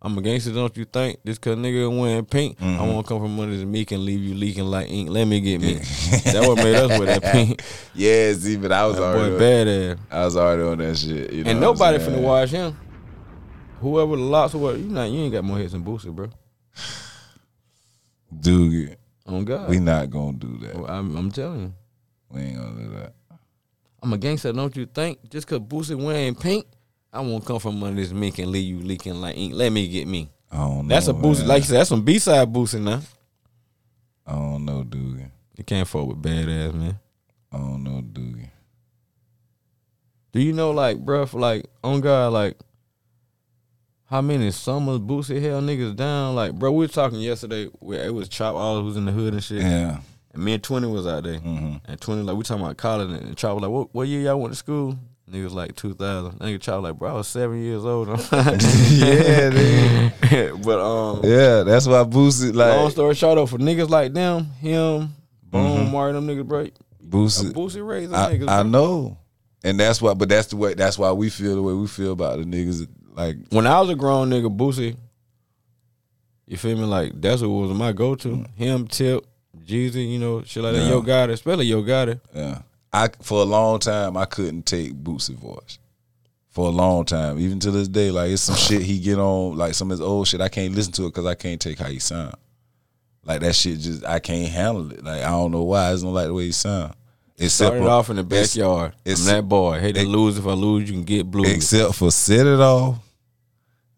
I'm a gangster. Don't you think? Just cause nigga wearing pink, I Mhm. won't come from under the meek and leave you leaking like ink. Let me get me. (laughs) that what made us with that pink. (laughs) Yeah, see, but I was That already. boy badass. I was already on that shit. You know And nobody finna watch him. Whoever the LOX, whoever you not, you ain't got more hits than Boosie, bro. (sighs) Dude, On God, we not gonna do that. Well, I'm, I'm telling you, We ain't gonna do that. I'm a gangster. Don't you think? Just cause Boosie wearing pink, I won't come from under this mink and leave you leaking like ink. Let me get me. I don't know. That's a Boosie. man. Like you said, that's some B side Boosie now. I don't know, dude. You can't fuck with badass man. I don't know, dude. Do you know like, bruh, like on God, like how many summers Boosie hell niggas down? Like, bro, we was talking yesterday where it was Chop all who's in the hood and shit. Yeah. And me and Twenty was out there. hmm And Twenty, like we talking about college and Chop was like, What what year y'all went to school? Niggas like two thousand. Nigga Chop like, bro, I was seven years old. (laughs) (laughs) Yeah, dude. but um Yeah, that's why Boosie like long story short though, for niggas like them, him, Mhm. Martin, them niggas, bro. Boosie. A Boosie raised I, niggas. I bro. know, and that's why. But that's the way. That's why we feel the way we feel about the niggas. Like, when I was a grown nigga, Boosie, you feel me? Like that's what was my go to. Him, Tip, Jeezy, you know, shit like that. Mm. Yeah. Yo Gotti, especially Yo Gotti. yeah, I for a long time I couldn't take Boosie voice. For a long time, even to this day, like it's some shit he get on, like some of his old shit. I can't listen to it because I can't take how he sound. Like that shit, just I can't handle it. Like I don't know why. I just don't like the way he sound. Except Started for, off in the backyard. it's- I'm that boy. Hate to it- lose. If I lose, you can get blue. except for set it off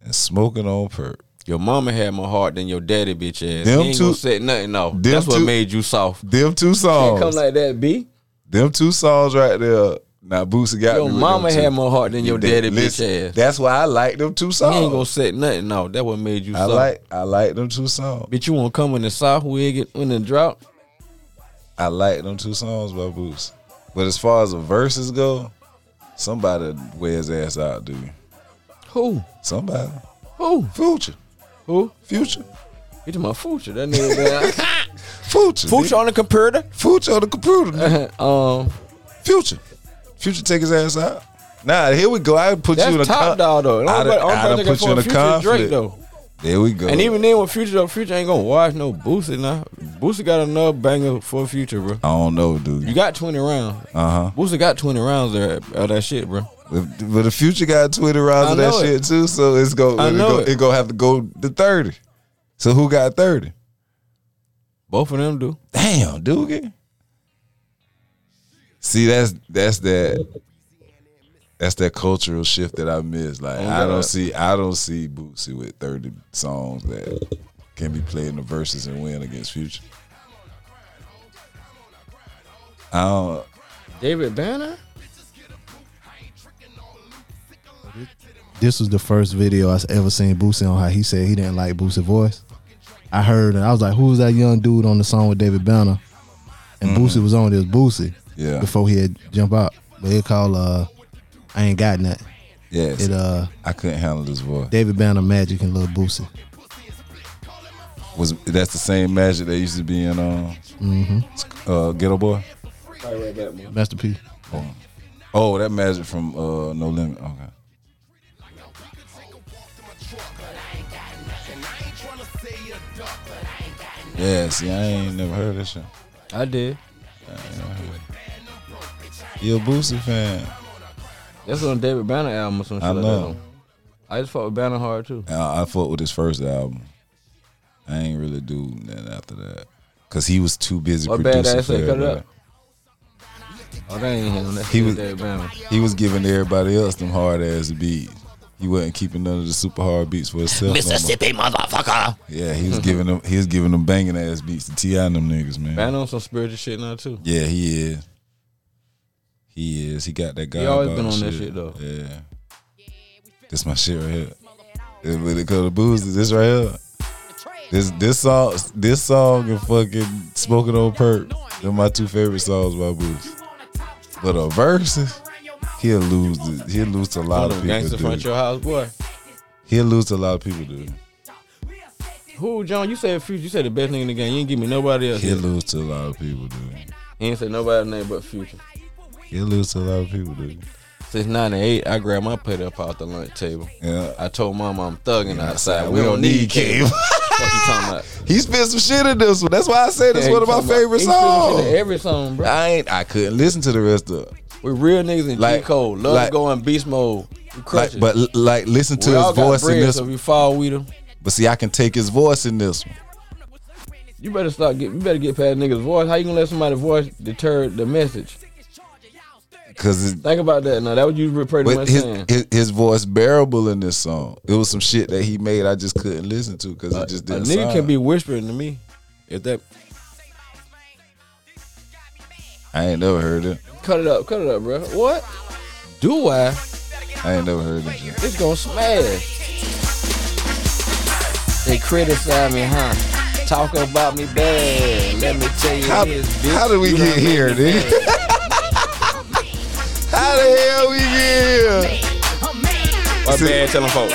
and smoking on perp. Your mama had more heart than your daddy, bitch ass. Them he ain't two- gonna set nothing off. them That's what made you soft. Them two Can't come like that, B. them two songs right there. Now Boosie got Your me mama had more heart than your daddy, listen, bitch ass. That's why I like them two He songs. ain't gonna set nothing off. That what made you I soft. like I like them two songs. Bitch, you wanna come in the south wig it in the drop? I like them two songs by Boosie. But as far as the Verzuz go, somebody wear his ass out, dude. Who? Somebody. Who? Future. Who? Future. You talking about Future? That nigga (laughs) Future. Future on the computer. Future on the computer. (laughs) um, Future. Future take his ass out. Nah, here we go. I put you in a top con- dog though. I done- I done put you in a is Drake conflict. though. There we go. And even then, with Future though, Future ain't gonna watch no Boosie now. Boosie got enough banger for Future, bro. I don't know, dude. You got twenty rounds. Uh huh. Boosie got twenty rounds there of that shit, bro. But, but the future got Twitter rounds of that it. shit too, so it's go. I it know go, it. it go have to go to thirty. So who got thirty? Both of them do. Damn, Doogie. See, that's that's that. that's that cultural shift that I miss. Like Oh, I don't see I don't see Boosie with thirty songs that can be played in the Verzuz and win against Future. I don't. David Banner. This was the first video I ever seen Boosie on how he said he didn't like Boosie's voice. I heard and I was like, who was that young dude on the song with David Banner? And Boosie was on it was Boosie Yeah. before he had jump out. But it called uh I ain't got that. Yes. It uh I couldn't handle this voice. David Banner Magic and Lil Boosie. Was that's the same magic that used to be in uh, uh Ghetto Boy? Master P. Oh, that magic from uh No Limit. Okay. Yeah, see, I ain't never heard this shit. I did. You a Boosie fan? That's on David Banner album or some shit I like know. that. I just fuck with Banner hard too. I, I fought with his first album. I ain't really do nothing after that. Cause he was too busy What producing for everybody. Oh, that ain't him. That's He he was- David Banner. He was giving everybody else them hard ass beats. He wasn't keeping none of the super hard beats for himself. no. Mississippi motherfucker. Yeah, he was giving them. He was giving them banging ass beats to Ti and them niggas, man. Banner on some spiritual shit now too. Yeah, he is. He is. He got that guy. He always about been on that shit. shit, though. Yeah. This my shit right here. It really could have boosted this right here. This this song this song and fucking smoking on perk. They're my two favorite songs by Boost. But a Verzuz, he'll lose. He'll lose a lot of people. gangster front Dude. your house, boy. He'll lose a lot of people, dude. Who, John? You said Future. You said the best nigga in the game. You ain't give me nobody else. He'll lose to a lot of people, dude. He ain't say nobody name but Future. He'll lose to a lot of people, dude. Since '98, I grabbed my plate up off the lunch table. Yeah. I told mama I'm thugging outside. We don't need cable. What you talking about? (laughs) He spit some shit in this one. That's why I said it's Yeah, one of my favorite he spit in songs. Every song, bro. I ain't. I couldn't listen to the rest of it. We real niggas in Like- G code. Love like- to go in beast mode. Like, but like, listen to we his voice in this. so you fall with him, But see, I can take his voice in this one. you better start get. You better get past niggas' voice. How you gonna let somebody's voice deter the message? Cause it, Think about that. Now that what you pretty much his, saying. his his voice bearable in this song. It was some shit that he made I just couldn't listen to because it just didn't. A nigga sound. can be whispering to me. If that I ain't never heard it. cut it up, cut it up, bro. What? Do I? I ain't never heard it. It's gonna smash. They criticize me, huh? Talk about me bad. Let me tell you How, this, bitch. how did we You get here, mad. (laughs) how the hell we here? Bad, tell them folks.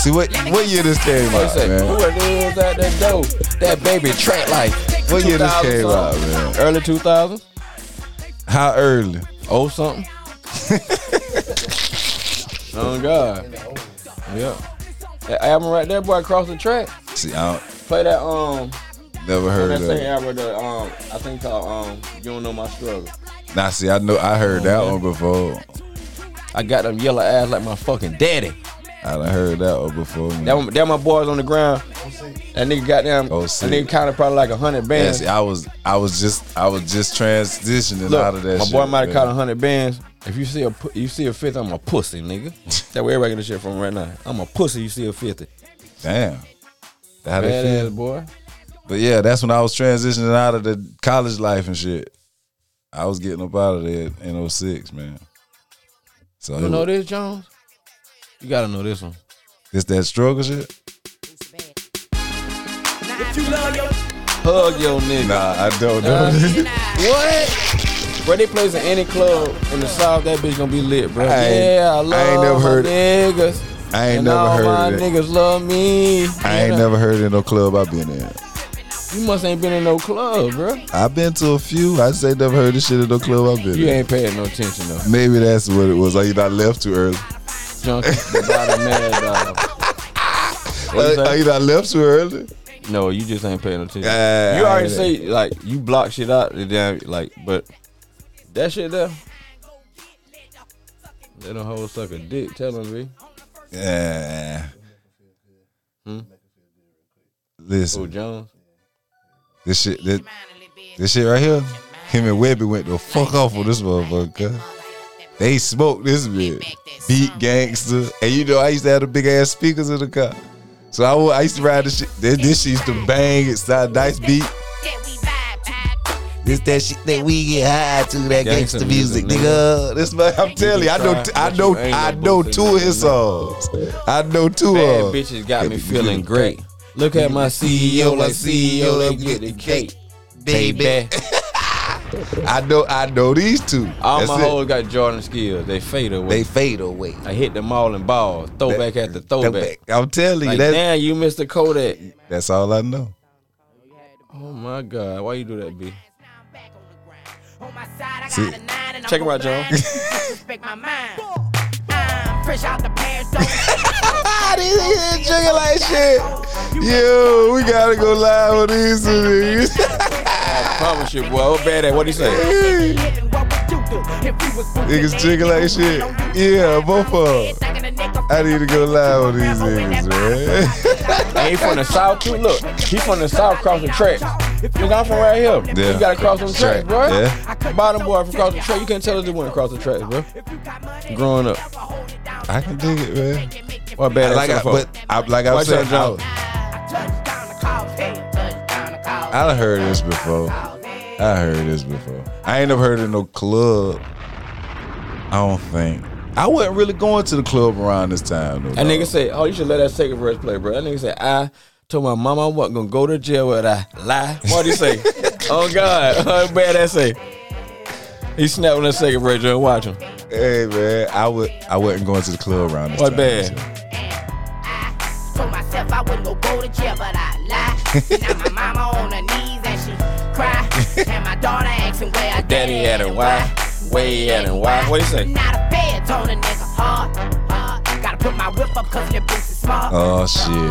See what what year this came out? Who man? at that door? That baby track life. What year this 2000 came out, man? Early 2000s. How early? Oh something. (laughs) oh God. Yeah. That album right there, boy, across the track. See, I don't, Play that um never heard that of same album that um I think called um You Don't Know My Struggle. Nah, see, I know I heard oh, that one before. I got them yellow ass like my fucking daddy. I done heard that one before. Man. That one, that my boys on the ground. That nigga got them. Oh, that nigga counted probably like a hundred Yeah, bands. see, I was I was just I was just transitioning Look, out of that. my shit, boy might have caught a hundred bands. If you see a you see a fifth, I'm a pussy, nigga. (laughs) that where everybody get the shit from right now. I'm a pussy. You see a fifty. Damn. How they feel? Badass boy. But yeah, that's when I was transitioning out of the college life and shit. I was getting up out of there in 06, man. So You know was- this, Jones? You gotta know this one. this that struggle shit? Hug your nigga. Nah, I don't know. Uh, (laughs) What? Bro, they plays in any club in the South, that bitch gonna be lit, bro. I yeah, I love I ain't never my heard- niggas. I ain't and never all heard my of that. niggas love me. I ain't Yeah. never heard it in no club I've been in. You must ain't been in no club, bro. I've been to a few. I say never heard this shit in no club I've been You in. ain't paying no attention though. Maybe that's what it was. Like you not left too early. Junkie, the bottom mad dog. What you (laughs) Like, you not left too early. No, you just ain't paying attention. Yeah, you already ain't- say like you block shit out, and then like, but that shit there, they don't hold suck a dick. Telling me, Yeah. Hmm? Listen. oh Jones, This shit, this, this shit right here, him and Webbie went the fuck off with this motherfucker. They smoked this bitch. Beat gangster. And you know, I used to have the big ass speakers in the car. So I, would- I used to ride this shit. This, this shit used to bang. It's a nice beat. This that shit that we get high to that Gangsta gangster music, music, nigga. This man, I'm telling you, I know, I know, I know two of his songs. I know two of. them. bitches got me feeling great. Look at my CEO like CEO, they get the cake, baby. (laughs) I know, I know these two. All That's my it. hoes got Jordan skills. They fade away. They fade away. I hit them all in balls. Throwback at the throwback. I'm telling you, Like, that, damn, you missed the Kodak. that's all I know. Oh my God, why you do that, B? See- Check him out, John. (laughs) Fresh out the pants, Ah, (laughs) (laughs) these niggas drinking like shit. Yo, we gotta go live with these (laughs) two niggas. I promise you, boy. What bad at? What do you say? Niggas drinking like shit. Yeah, both of them. I need to go live with these niggas, man. (laughs) And he from the south too. Look, he from the south, cross the tracks. Look, I'm from right here. Yeah. You gotta cross them tracks, bro. Yeah. Bottom boy from across the track. You can't tell us it went across the tracks, bro. Growing up, I can dig it, man. what bad Like I, at but I, like I What's said, up, John? I, I done heard this before. I heard this before. I ain't never heard it no club. I don't think. I wasn't really going to the club around this time. Though, That nigga said, "Oh, you should let that second verse play, bro." That nigga said, "I told my mama I wasn't gonna go to jail with I lie." What would he say? (laughs) oh God, how bad that say? He snapped on that second verse, Joe. Watch him. Hey man, I would I wasn't going to the club around this What time. What bad? Told myself I wouldn't go go to jail, but I lied. (laughs) now my mama on her knees and she cry. And my daughter asking where her Daddy at and why? Where he at and why? What he say? Not a fed, told a nigga hard, hard. Gotta put my whip up cause your boots is smart. Oh shit.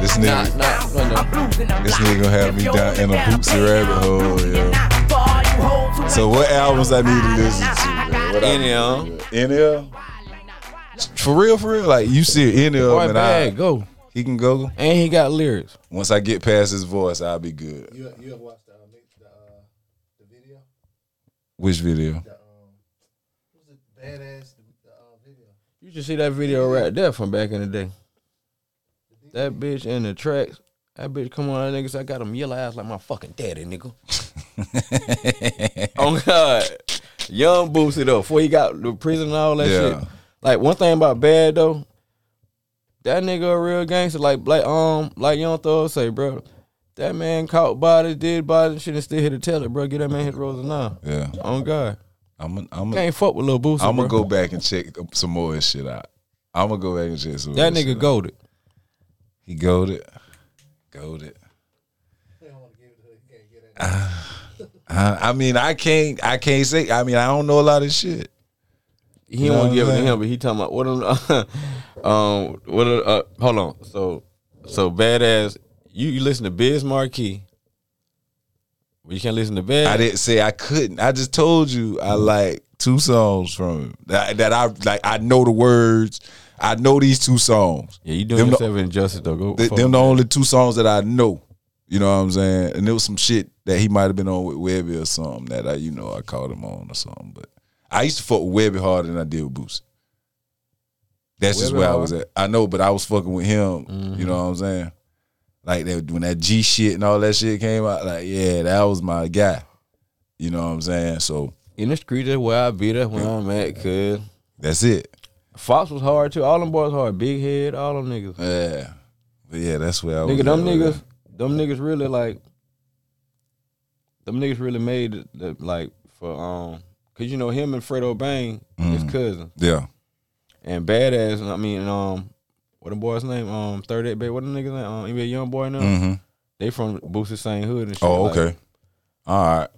This nigga nah, no, no. I'm losing a This nigga gonna have me If down in a down, Boosie rabbit hole, losing yo. now. For all you hoes who So what albums I need to listen to? I man? got What I- Any of 'em. NL? For real, for real. Like you see NL Boy, and bad, I go. he can go. And he got lyrics. Once I get past his voice, I'll be good. You, you ever watched the, uh, mix- the, uh, the video? Which video? The, um, what was it badass uh, video? You should see that video right there from back in the day. That bitch in the tracks. That bitch come on, that nigga I got him yellow eyes like my fucking daddy, nigga. (laughs) oh God. Young Boosie though, before he got the prison and all that Yeah. shit. Like one thing about bad though, that nigga a real gangster. Like like um like Young Thug say, bro. That man caught bodies, did bodies, shit, and still here to tell it, bro. Get that man hit Rosa now. Yeah. On God. I'm gonna I'm Can't fuck with Lil Boosie, I'm gonna go back and check some more of his shit out. I'm gonna go back and check some. More. That of his nigga shit out. goaded. He goaded. Goaded. Uh, (sighs) I mean, I can't. I can't say. I mean, I don't know a lot of shit. He You don't know want to give it to him, but he talking about what? are- (laughs) um, what? Uh, hold on. So, so badass. You you listen to Biz Markie, but you can't listen to Biz. I didn't say I couldn't. I just told you I like two songs from him that, that I like. I know the words. I know these two songs. Yeah, you doing Them the- yourself injustice though. Go. Th- fuck them the only two songs that I know. You know what I'm saying? And there was some shit that he might have been on with Webbie or something that I, you know, I called him on or something. But I used to fuck with Webbie harder than I did with Boosie. That's just Webbie where I was at. I know, but I was fucking with him. Mm-hmm. You know what I'm saying? Like that when that G shit and all that shit came out. Like yeah, that was my guy. You know what I'm saying? So in the street. That's where I be. That's where I'm at. Cause that's it. Foxx was hard too. All them boys hard. Big head. All them niggas. Yeah, but yeah, that's where I was. Nigga, them at niggas, them niggas really like, them niggas really made it the, like for um, cause you know him and Fredo Bang his cousin. Yeah, And badass, I mean, um, what the boy's name? Um, 38 Bay. What the niggas name? Um, he a young boy now. hmm They from Boosie same hood and shit. Oh, like, okay. All right.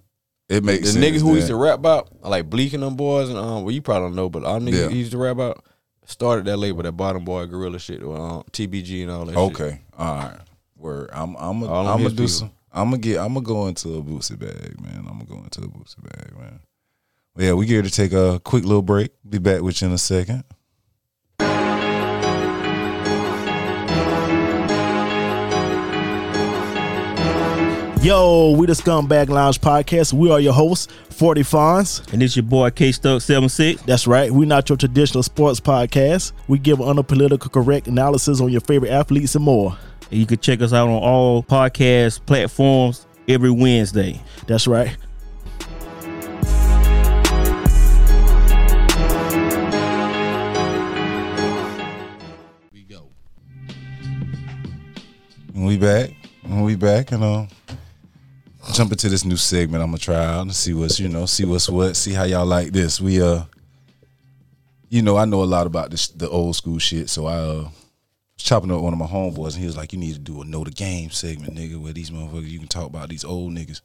It The makes sense. The niggas who used to rap about, like Bleak and them boys, and um, well, you probably don't know, but all niggas Yeah. used to rap about started that label, that bottom boy gorilla shit, um, TBG and all that. shit. Okay. All right. Word. I'm I'm a, All I'm gonna do people. some I'm gonna get I'm gonna go into a Boosie bag, man. I'm gonna go into a Boosie bag, man. Well, yeah, we get here to take a quick little break. Be back with you in a second. Yo, we the Scumbag Lounge podcast. We are your hosts, 40 Fonz. And it's your boy K Stuck 76. That's right. We're not your traditional sports podcast. We give unpolitical correct analysis on your favorite athletes and more. And you can check us out on all podcast platforms every Wednesday. That's right. We go. We back. We back and uh jump into this new segment I'm gonna try out and see what's you know, see what's what, see how y'all like this. We uh you know, I know a lot about this the old school shit, so I uh was chopping up one of my homeboys and he was like, You need to do a know the game segment, nigga, where these motherfuckers you can talk about these old niggas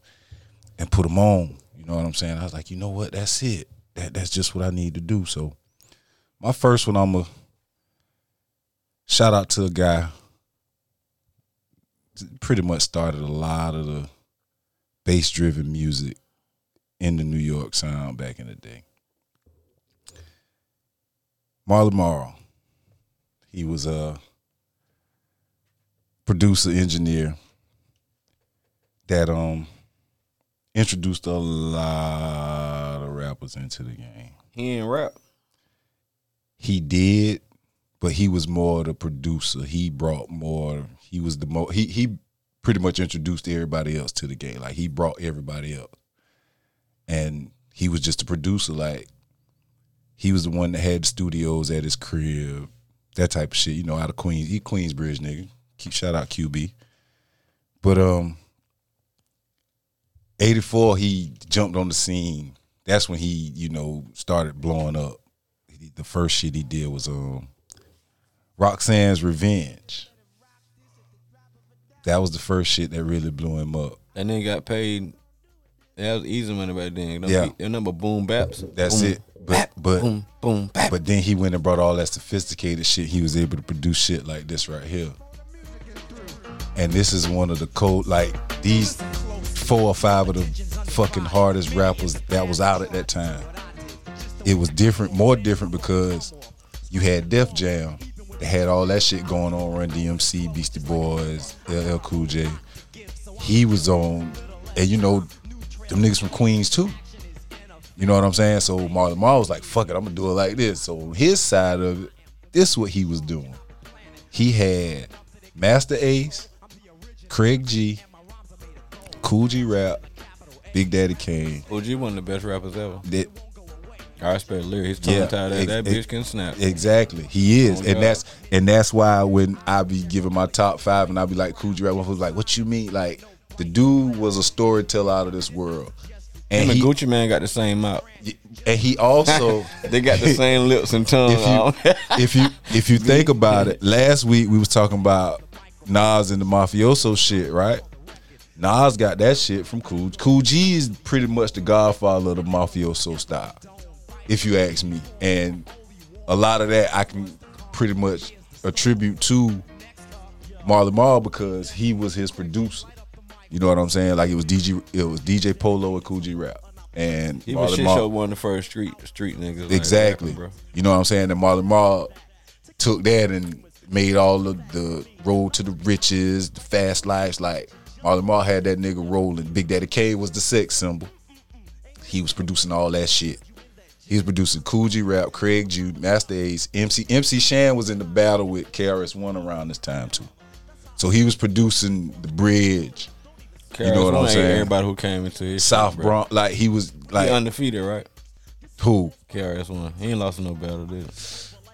and put them on. You know what I'm saying? I was like, you know what, that's it. That that's just what I need to do. So my first one I'm a shout out to a guy pretty much started a lot of the bass driven music in the New York sound back in the day. Marley Marl. He was a producer engineer that um introduced a lot of rappers into the game. He ain't rap. He did, but he was more the producer. He brought more. He was the mo. He he pretty much introduced everybody else to the game. Like he brought everybody else, and he was just a producer. Like he was the one that had studios at his crib, that type of shit. You know, out of Queens. He Queensbridge nigga. Keep shout out QB. But um, eighty four, he jumped on the scene. That's when he, you know, started blowing up. He- The first shit he did was um, Roxanne's Revenge. That was the first shit that really blew him up. And then got paid. That was easy money back then. Them Yeah. Them number boom baps. That's Boom, it. But bap, but boom boom bap. but then he went and brought all that sophisticated shit. He was able to produce shit like this right here. And this is one of the code like these four or five of the fucking hardest rappers that was out at that time. It was different, more different because you had Def Jam. They had all that shit going on, Run DMC, Beastie Boys, LL Cool J. He was on, and you know, them niggas from Queens too. You know what I'm saying? So Marley Marl was like, fuck it, I'm gonna do it like this. So his side of it, this is what he was doing. He had Masta Ace, Craig G, Kool G Rap, Big Daddy Kane. OG one of the best rappers ever. That I respect Lyric. His tongue Yeah, tied that, ex- that bitch can snap. exactly he is, Oh, and God. that's and that's why when I be giving my top five, and I be like Cool one was like, what you mean? Like the dude was a storyteller out of this world, and and he Gucci Mane got the same mouth. and he also (laughs) They got the same lips and tongue. if you (laughs) if you if you think (laughs) about it, last week we was talking about Nas and the mafioso shit, right? Nas got that shit from Kool. Kool G is pretty much the godfather of the mafioso style, if you ask me. And a lot of that I can pretty much attribute to Marley Marl because he was his producer. You know what I'm saying? Like it was DJ, it was DJ Polo and Kool G Rap, and he was shit Marl- show one of the first street street niggas. like Exactly. rapping, bro. You know what I'm saying? And Marley Marl took that and made all of the road to the riches, the fast lives. Like Marley Marl had that nigga rolling. Big Daddy K was the sex symbol. He was producing all that shit. He was producing Kool G Rap, Craig G, Masta Ace, MC. MC Shan was in the battle with KRS One around this time too. So he was producing the bridge, You know what I'm saying? Everybody who came into his South. Bronx. Like he was He like undefeated, right? who? KRS One. He ain't lost no battle, did he?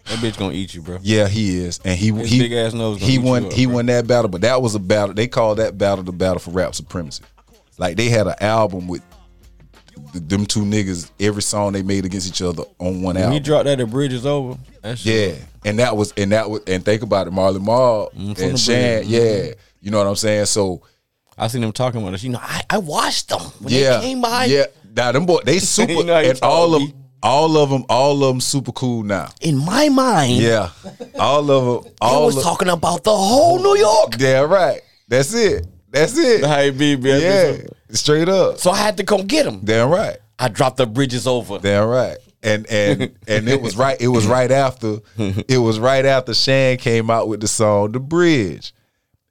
That bitch gonna eat you, bro. Yeah, he is, and he His he big ass nose he won up, he bro. won that battle, but that was a battle. They called that battle the battle for rap supremacy. Like they had an album with th- them two niggas. Every song they made against each other on one When he dropped that, the bridge is over. That shit Yeah, and that was and that was and think about it, Marley Marl Mm, and Shan. bridge. Yeah, you know what I'm saying. So I seen them talking about this. You know, I, I watched them when yeah, they came by. yeah. Now them boy, they (laughs) super, You know and all of all of them, all of them super cool now. In my mind, Yeah, all of them, I was of, talking about the whole New York. Yeah, right. That's it. That's it. How you be, man? Yeah, straight up. So I had to come get him. Damn right. I dropped the bridges over. Damn right. And and (laughs) and it was right. It was right after. (laughs) It was right after Shan came out with the song "The Bridge,"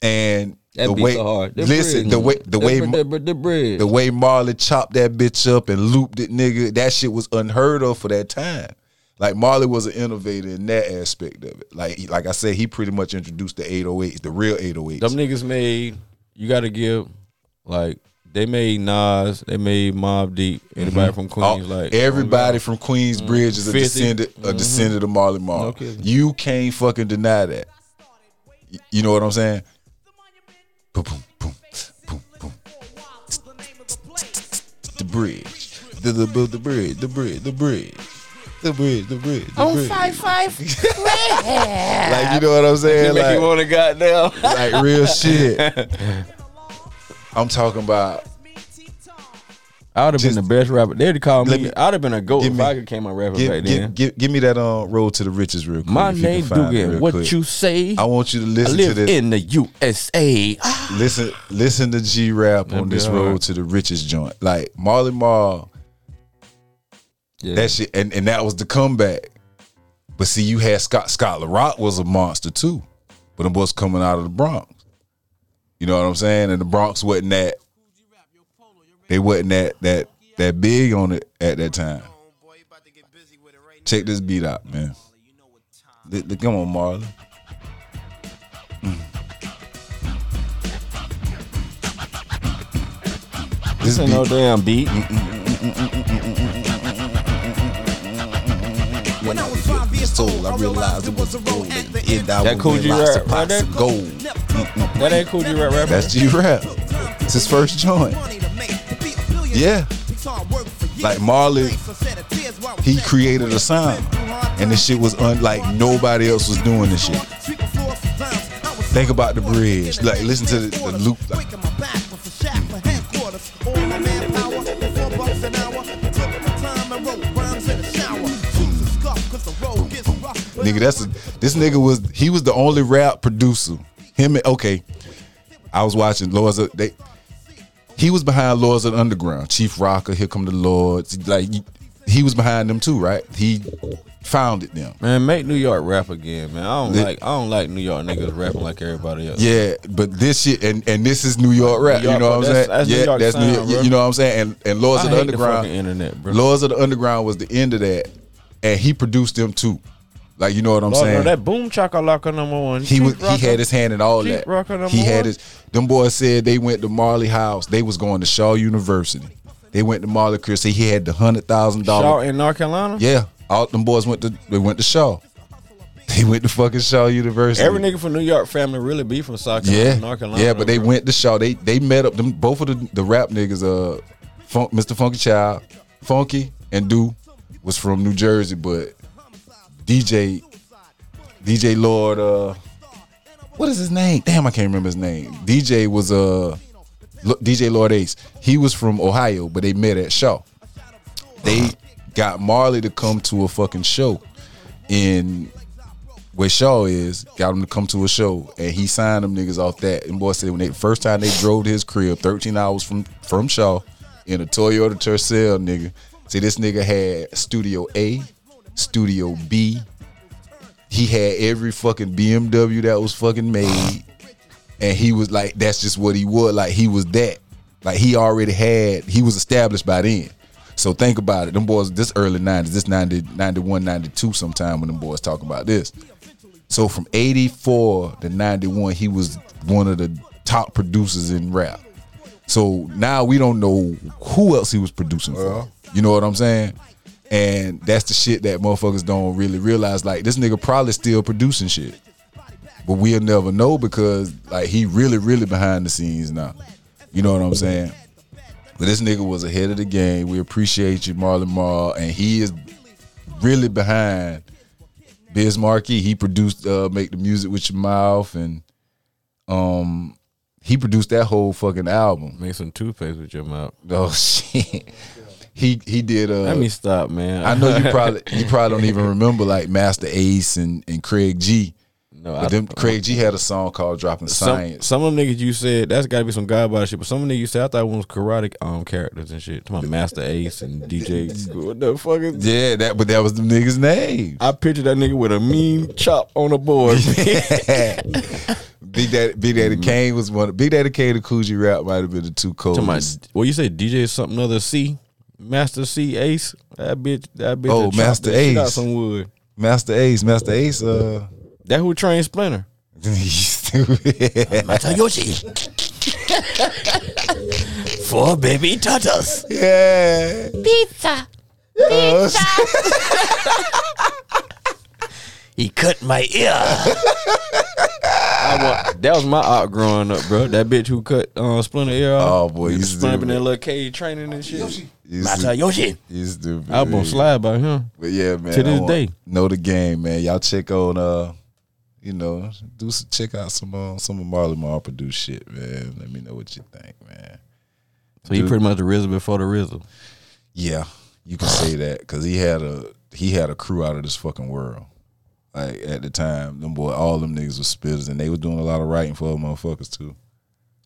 and That the way, so hard. The listen, bridge, the way, the way, the, the, the bridge. the way Marley chopped that bitch up and looped it, nigga, that shit was unheard of for that time. Like Marley was an innovator in that aspect of it. Like, like I said, he pretty much introduced the 808s, the real 808s. Them niggas made. You got to give like they made Nas, they made Mobb Deep. Anybody mm-hmm. from All- Queens, like everybody oh, from Queensbridge is a 50. descendant, a mm-hmm. descendant of Marley Marl. No you can't fucking deny that. You know what I'm saying? Boom, boom, boom, boom, boom. The bridge, the the the, the bridge, the bridge, the bridge. The bridge, the bridge, the bridge. five five. (laughs) like you know what I'm saying? Make Like, you want to goddamn. like real (laughs) shit. (laughs) I'm talking about I would have been the best rapper. They'd call Let me. me- I'd have been a goat give if me- I could came out rapping give, back give, then. give, give me that um road to the riches real quick. My if you name Dugan. What quick. you say? I want you to I listen to this. in the USA. Listen, listen to G rap on this hard. road to the richest joint. Like Marley Marl, Yeah. that shit, and, and that was the comeback. But see, you had Scott Scott LaRock was a monster too, but them boys coming out of the Bronx. You know what I'm saying? And the Bronx wasn't that. They wasn't that that that big on it at that time. Check this beat out, man. Come on, Marley. This mm. This ain't no beat, damn beat. When I was five years old, I realized it was a road at the end. I That Kool G rap right there. gold. That ain't cool. You rap rapper. That's G rap. It's his first joint. Yeah. Like Marley, he created a sound, and this shit was unlike nobody else was doing this shit. Think about the bridge. Like listen to the, the loop. Like, nigga, that's a, this nigga was he was the only rap producer. Him and okay. I was watching Lords of they he was behind Lords of the Underground. Chief Rocka, Here Come the Lords. Like he, was behind them too, right? He founded them. Man, make New York rap again, man. I don't Lit- like I don't like New York niggas rapping like everybody else. Yeah, but this shit and, and this is New York rap. New York, you know what I'm saying? that's New yeah, York that's New York. bro. You know what I'm saying? And and Lords I of the the Underground. fucking internet, bro. Lords of the Underground was the end of that, and he produced them too. Like you know what I'm Lord, saying? no, that boom chakalaka number one. he was he had his hand in all that. Rocker he had one. his. Them boys said they went to Marley House. They was going to Shaw University. They went to Marley Chris. He had the hundred thousand Shaw dollars. in North Carolina. Yeah, all them boys went to they went to Shaw. They went to fucking Shaw University. Every nigga from New York family really be from South Carolina, Yeah, North Carolina. yeah, but they bro. went to Shaw. They they met up. Them both of the, the rap niggas, uh, Funk, Mr. Funky Child, Funky and Do, was from New Jersey, but DJ DJ Lord, uh, what is his name? Damn, I can't remember his name. DJ was uh DJ Lord Jazz. He was from Ohio, but they met at Shaw. They got Marley to come to a fucking show in where Shaw is, got him to come to a show, and he signed them niggas off that. And boy said when they first time they drove to his crib, 13 hours from from Shaw, in a Toyota Tercel, nigga. See, this nigga had Studio A, Studio B. He had every fucking BMW that was fucking made, and he was like, that's just what he was. Like he was that. Like he already had, he was established by then. So think about it. Them boys, this early 90s, this 90, 91, 92 sometime when them boys talking about this. So from 84 to 91, he was one of the top producers in rap. So now we don't know who else he was producing for. You know what I'm saying? And that's the shit that motherfuckers don't really realize. Like this nigga probably still producing shit. But we'll never know because like he really, really behind the scenes now. You know what I'm saying? But this nigga was ahead of the game. We appreciate you, Marley Marl, and he is really behind Biz Markie. He produced uh, "Make the Music with Your Mouth" and um he produced that whole fucking album. Make some toothpaste with your mouth. Oh (laughs) shit. He he did uh Let me stop, man. I know you (laughs) probably you probably don't even remember like Masta Ace and, and Craig G. No, But them Craig G had a song called "Dropping some, Science." some of them niggas you said that's got to be some god body shit. But some of them niggas you said I thought it was karate um characters and shit. To my Masta Ace and DJ. (laughs) what the fuck is? Yeah, that but that was the niggas' name. I pictured that nigga with a mean chop on the board. (laughs) Big Daddy, Big Daddy Kane was one. Big Daddy Kane and Kool G rap might have been the two to my, well, you say DJ something other C, Master C Ace. That bitch. That bitch. Oh, Master that shit out Some wood. Masta Ace, Masta Ace. Uh, That who trained Splinter. (laughs) you stupid. Matayoshi. Four baby tatas. yeah. Pizza. Uh, (laughs) He cut my ear. (laughs) I wa- that was my art growing up, bro. That bitch who cut uh, Splinter ear off. Oh, boy, you Splinter in stupid. that little cage training and shit. you stupid. Matayoshi. You stupid. I was gonna slide by him. But yeah, man. To this I day. know the game, man. Y'all check on uh, you know, do some, check out some uh, some of Marley Marl produced shit, man. Let me know what you think, man. So he pretty much the RZA before the RZA. Yeah, you can say that because he had a he had a crew out of this fucking world. Like at the time, them boy, all them niggas was spitters, and they was doing a lot of writing for other motherfuckers too.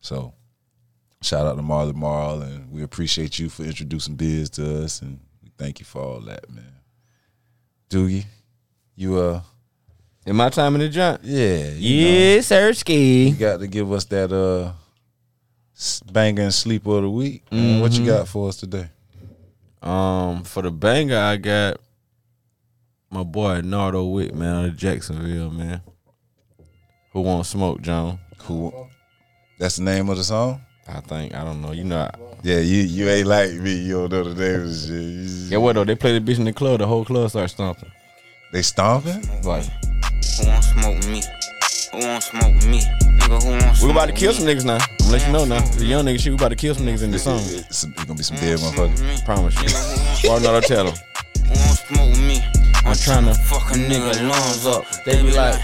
So, shout out to Marley Marl, and we appreciate you for introducing Biz to us, and we thank you for all that, man. Doogie, you uh, In my time in the joint. yeah, you know, Yes, sir, ski. you got to give us that uh, banger and sleeper of the week. man. What you got for us today? Um, for the banger, I got my boy Nardo Wick, man, out of Jacksonville, man. Who won't smoke, John? Cool. That's the name of the song. I think I don't know. You know, I, Yeah, you you ain't like me. You don't know the name of the shit. Yeah. What though? They play the bitch in the club. The whole club starts stomping. They stomping? Like Who want smoke with me? Who want smoke with me? Nigga, who want smoke we about to kill some niggas now. I'm let you know now. The young nigga shit, we about to kill some niggas in this song. It's, it's gonna be some dead Who want smoke with motherfuckers. me? Promise you. Nigga, who want Why not I tell them? Who want smoke with me? I'm tryna fuck a nigga lungs up. They be like,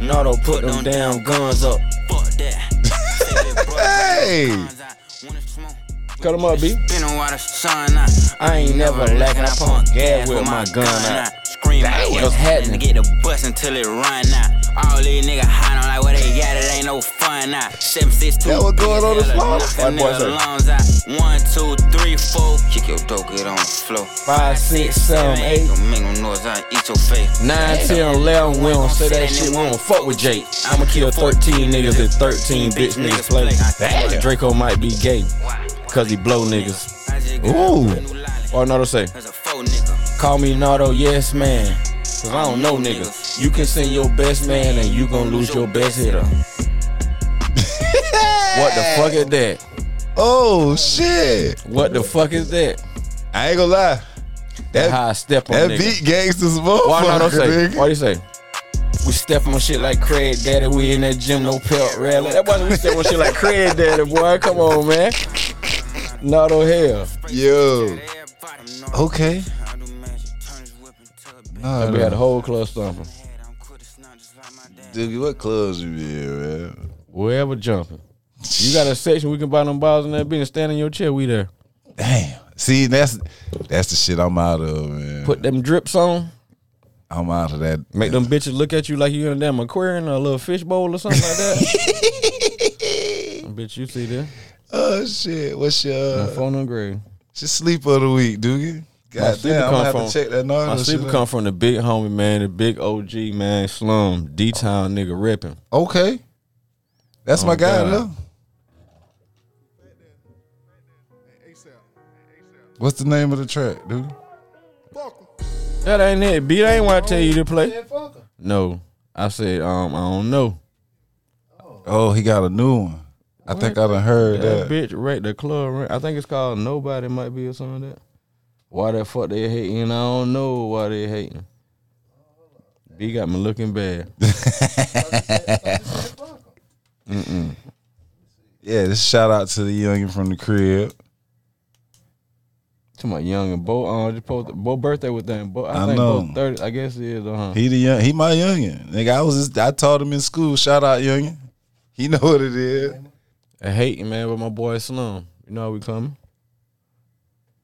Nardo, put them damn guns up. fuck that. Hey! Cut them up, B. Been on while sun. I ain't never lacking. I pump gas with my gun out. Scream out Damn. what's What's happening. happening? Get the bus until it run out. All these niggas high on like what they got, it ain't no fun out. Seven, six, two. That what going on the floor? Knock a boy nigga say. out. One, two, three, four. Kick your dope, get on the floor. Five, six, seven, eight. Don't make no noise, I eat your face. Nine, ten, eleven, we don't say that shit, we don't fuck with Jake. I'ma kill 13 niggas if 13 bitch niggas play. Damn. Draco might be gay, cause he blow niggas. Ooh. Or Nardo oh, say, call me Nardo, yes man. Cause I don't know niggas. You can send your best man and you gon' lose your best hitter. what the fuck is that? Oh shit! What the fuck is that? I ain't gonna lie. That I step on that niggas. beat gangsters Why Nardo motherfucker, say? Why you say? We step on shit like Craig Daddy. We in that gym, no pelt rally. That boy, we step on shit like Craig Daddy, boy. Come on, man. Nardo hell. Yo. Okay. Nah, we had a whole club stomping. Doogie, what clubs you be in, man? Wherever jumping. You got a section we can buy them balls in that bitch and stand in your chair. We there. Damn. See, that's that's the shit I'm out of, man. Put them drips on. I'm out of that. Make them bitches look at you like you in a damn aquarium or a little fish bowl or something like that. (laughs) bitch, you see that? Oh shit! What's your My phone on grade. just sleep of the week, Doogie? God sleeper damn, I'm come gonna have from- to check that My sleeper come from the big homie, man, the big OG, man, slum, D Town nigga ripping. Okay, that's my Oh, guy though. What's the name of the track, dude? That ain't it. Beat ain't what I tell you to play. No. I said, um, I don't know. Oh, he got a new one. I think I done heard That that. bitch right the club. I think it's called Nobody might be or something like that. Why the fuck they hating? I don't know why they hating. B got me looking bad. (laughs) Yeah, this shout out to the youngin from the crib. To my youngin, Bo, uh, just posted, Bo birthday with them. Bo, I, I think know. Bo thirty. I guess it is. Uh huh. He the young, he my youngin. Nigga, I was just, I taught him in school. Shout out youngin. He know what it is. I hating man with my boy Slum. You know how we coming?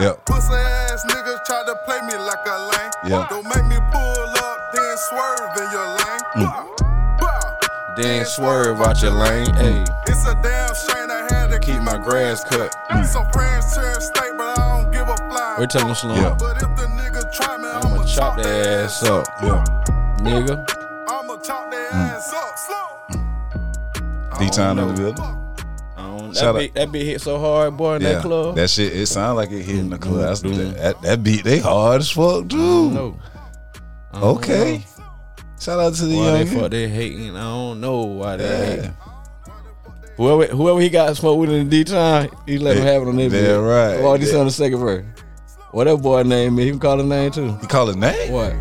yep. Pussy ass niggas try to play me like a lame. Yeah. Don't make me pull up, then swerve in your lane. Bow, bow. Then swerve out your lane. Hey, It's a damn shame I had to keep my grass cut. Some friends turn state, but I don't give a fly. We tell him Sloan. Yeah. But if the nigga try me, I'ma I'ma chop their ass up, Yeah. nigga. I'ma chop their Mm. ass up. Slow. D time in the building. I don't, Shout that, beat, that beat hit so hard, boy, in Yeah. that club. That shit, it sound like it hit in the club. That's, Mm. that, that beat, they hard as fuck, I dude. don't know. I don't Okay. know. Shout out to the Why young. they fuck they hating? I don't know why they Yeah. hating. Whoever whoever he got smoked with in the D time, he let him have it on that Yeah, bit. right. Oh, this on the second verse. What that boy name is, he can call his name too. He call his name? What?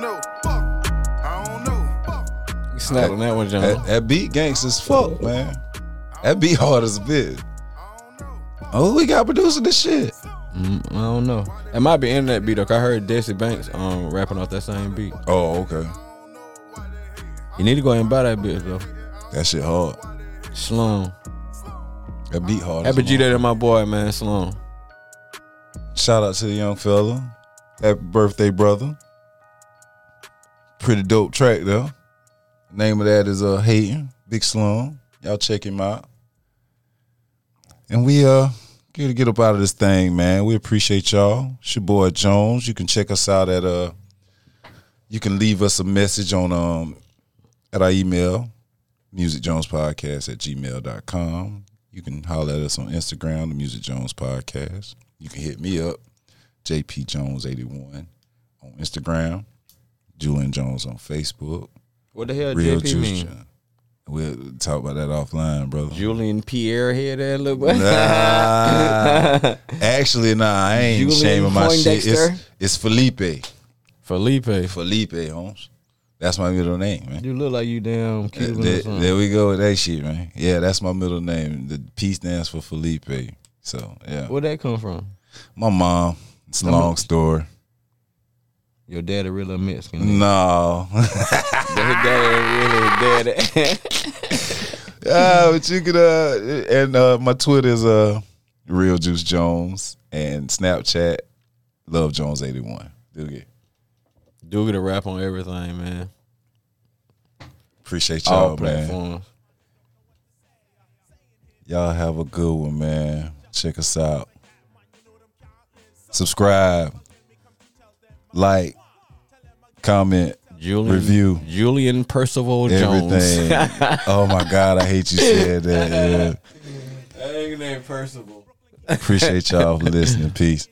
Know. Fuck. He snapped on that one, John. That, that beat gangsta as fuck, man. That beat hard as a bitch. Oh, we got producing this shit. Mm, I don't know. It might be internet beat. Like I heard Desi Banks um rapping off that same beat. Oh, okay. You need to go ahead and buy that bitch though. That shit hard. Sloan. That beat hard. Happy as G a Day my boy, man. Sloan. Shout out to the young fella. Happy birthday, brother. Pretty dope track though. Name of that is uh Hating, Big Slum. Y'all check him out. And we uh get to get up out of this thing, man. We appreciate y'all. It's your boy Jones. You can check us out at uh you can leave us a message on um at our email, musicjonespodcast at gmail.com. You can holler at us on Instagram, the Music Jones Podcast. You can hit me up, JP Jones81 on Instagram, Julian Jones on Facebook, What the hell Real JP Juice mean? John. We'll talk about that offline, brother. Julian Pierre here that little boy. Nah, (laughs) actually, nah, I ain't Julian shaming my shit. It's, it's Felipe. Felipe. Felipe, Holmes. That's my middle name, man. You look like you damn Cuban or There, there we go with that shit, man. Yeah, that's my middle name. The P stands for Felipe. So, yeah. Where'd that come from? My mom. It's a long story. Your daddy really a Mexican. No. (laughs) His daddy really daddy. (laughs) Yeah, but you could uh and uh my Twitter is uh Real Juice Jones and Snapchat Love Jones 81. Do it. Do get a rap on everything, man. Appreciate All y'all, man. platforms. Y'all have a good one, man. Check us out. Subscribe. Like. Comment. Julian, Review. Julian Percival Jones. (laughs) Oh my God, I hate you said that. Yeah. That ain't named Percival. Appreciate y'all for listening. Peace.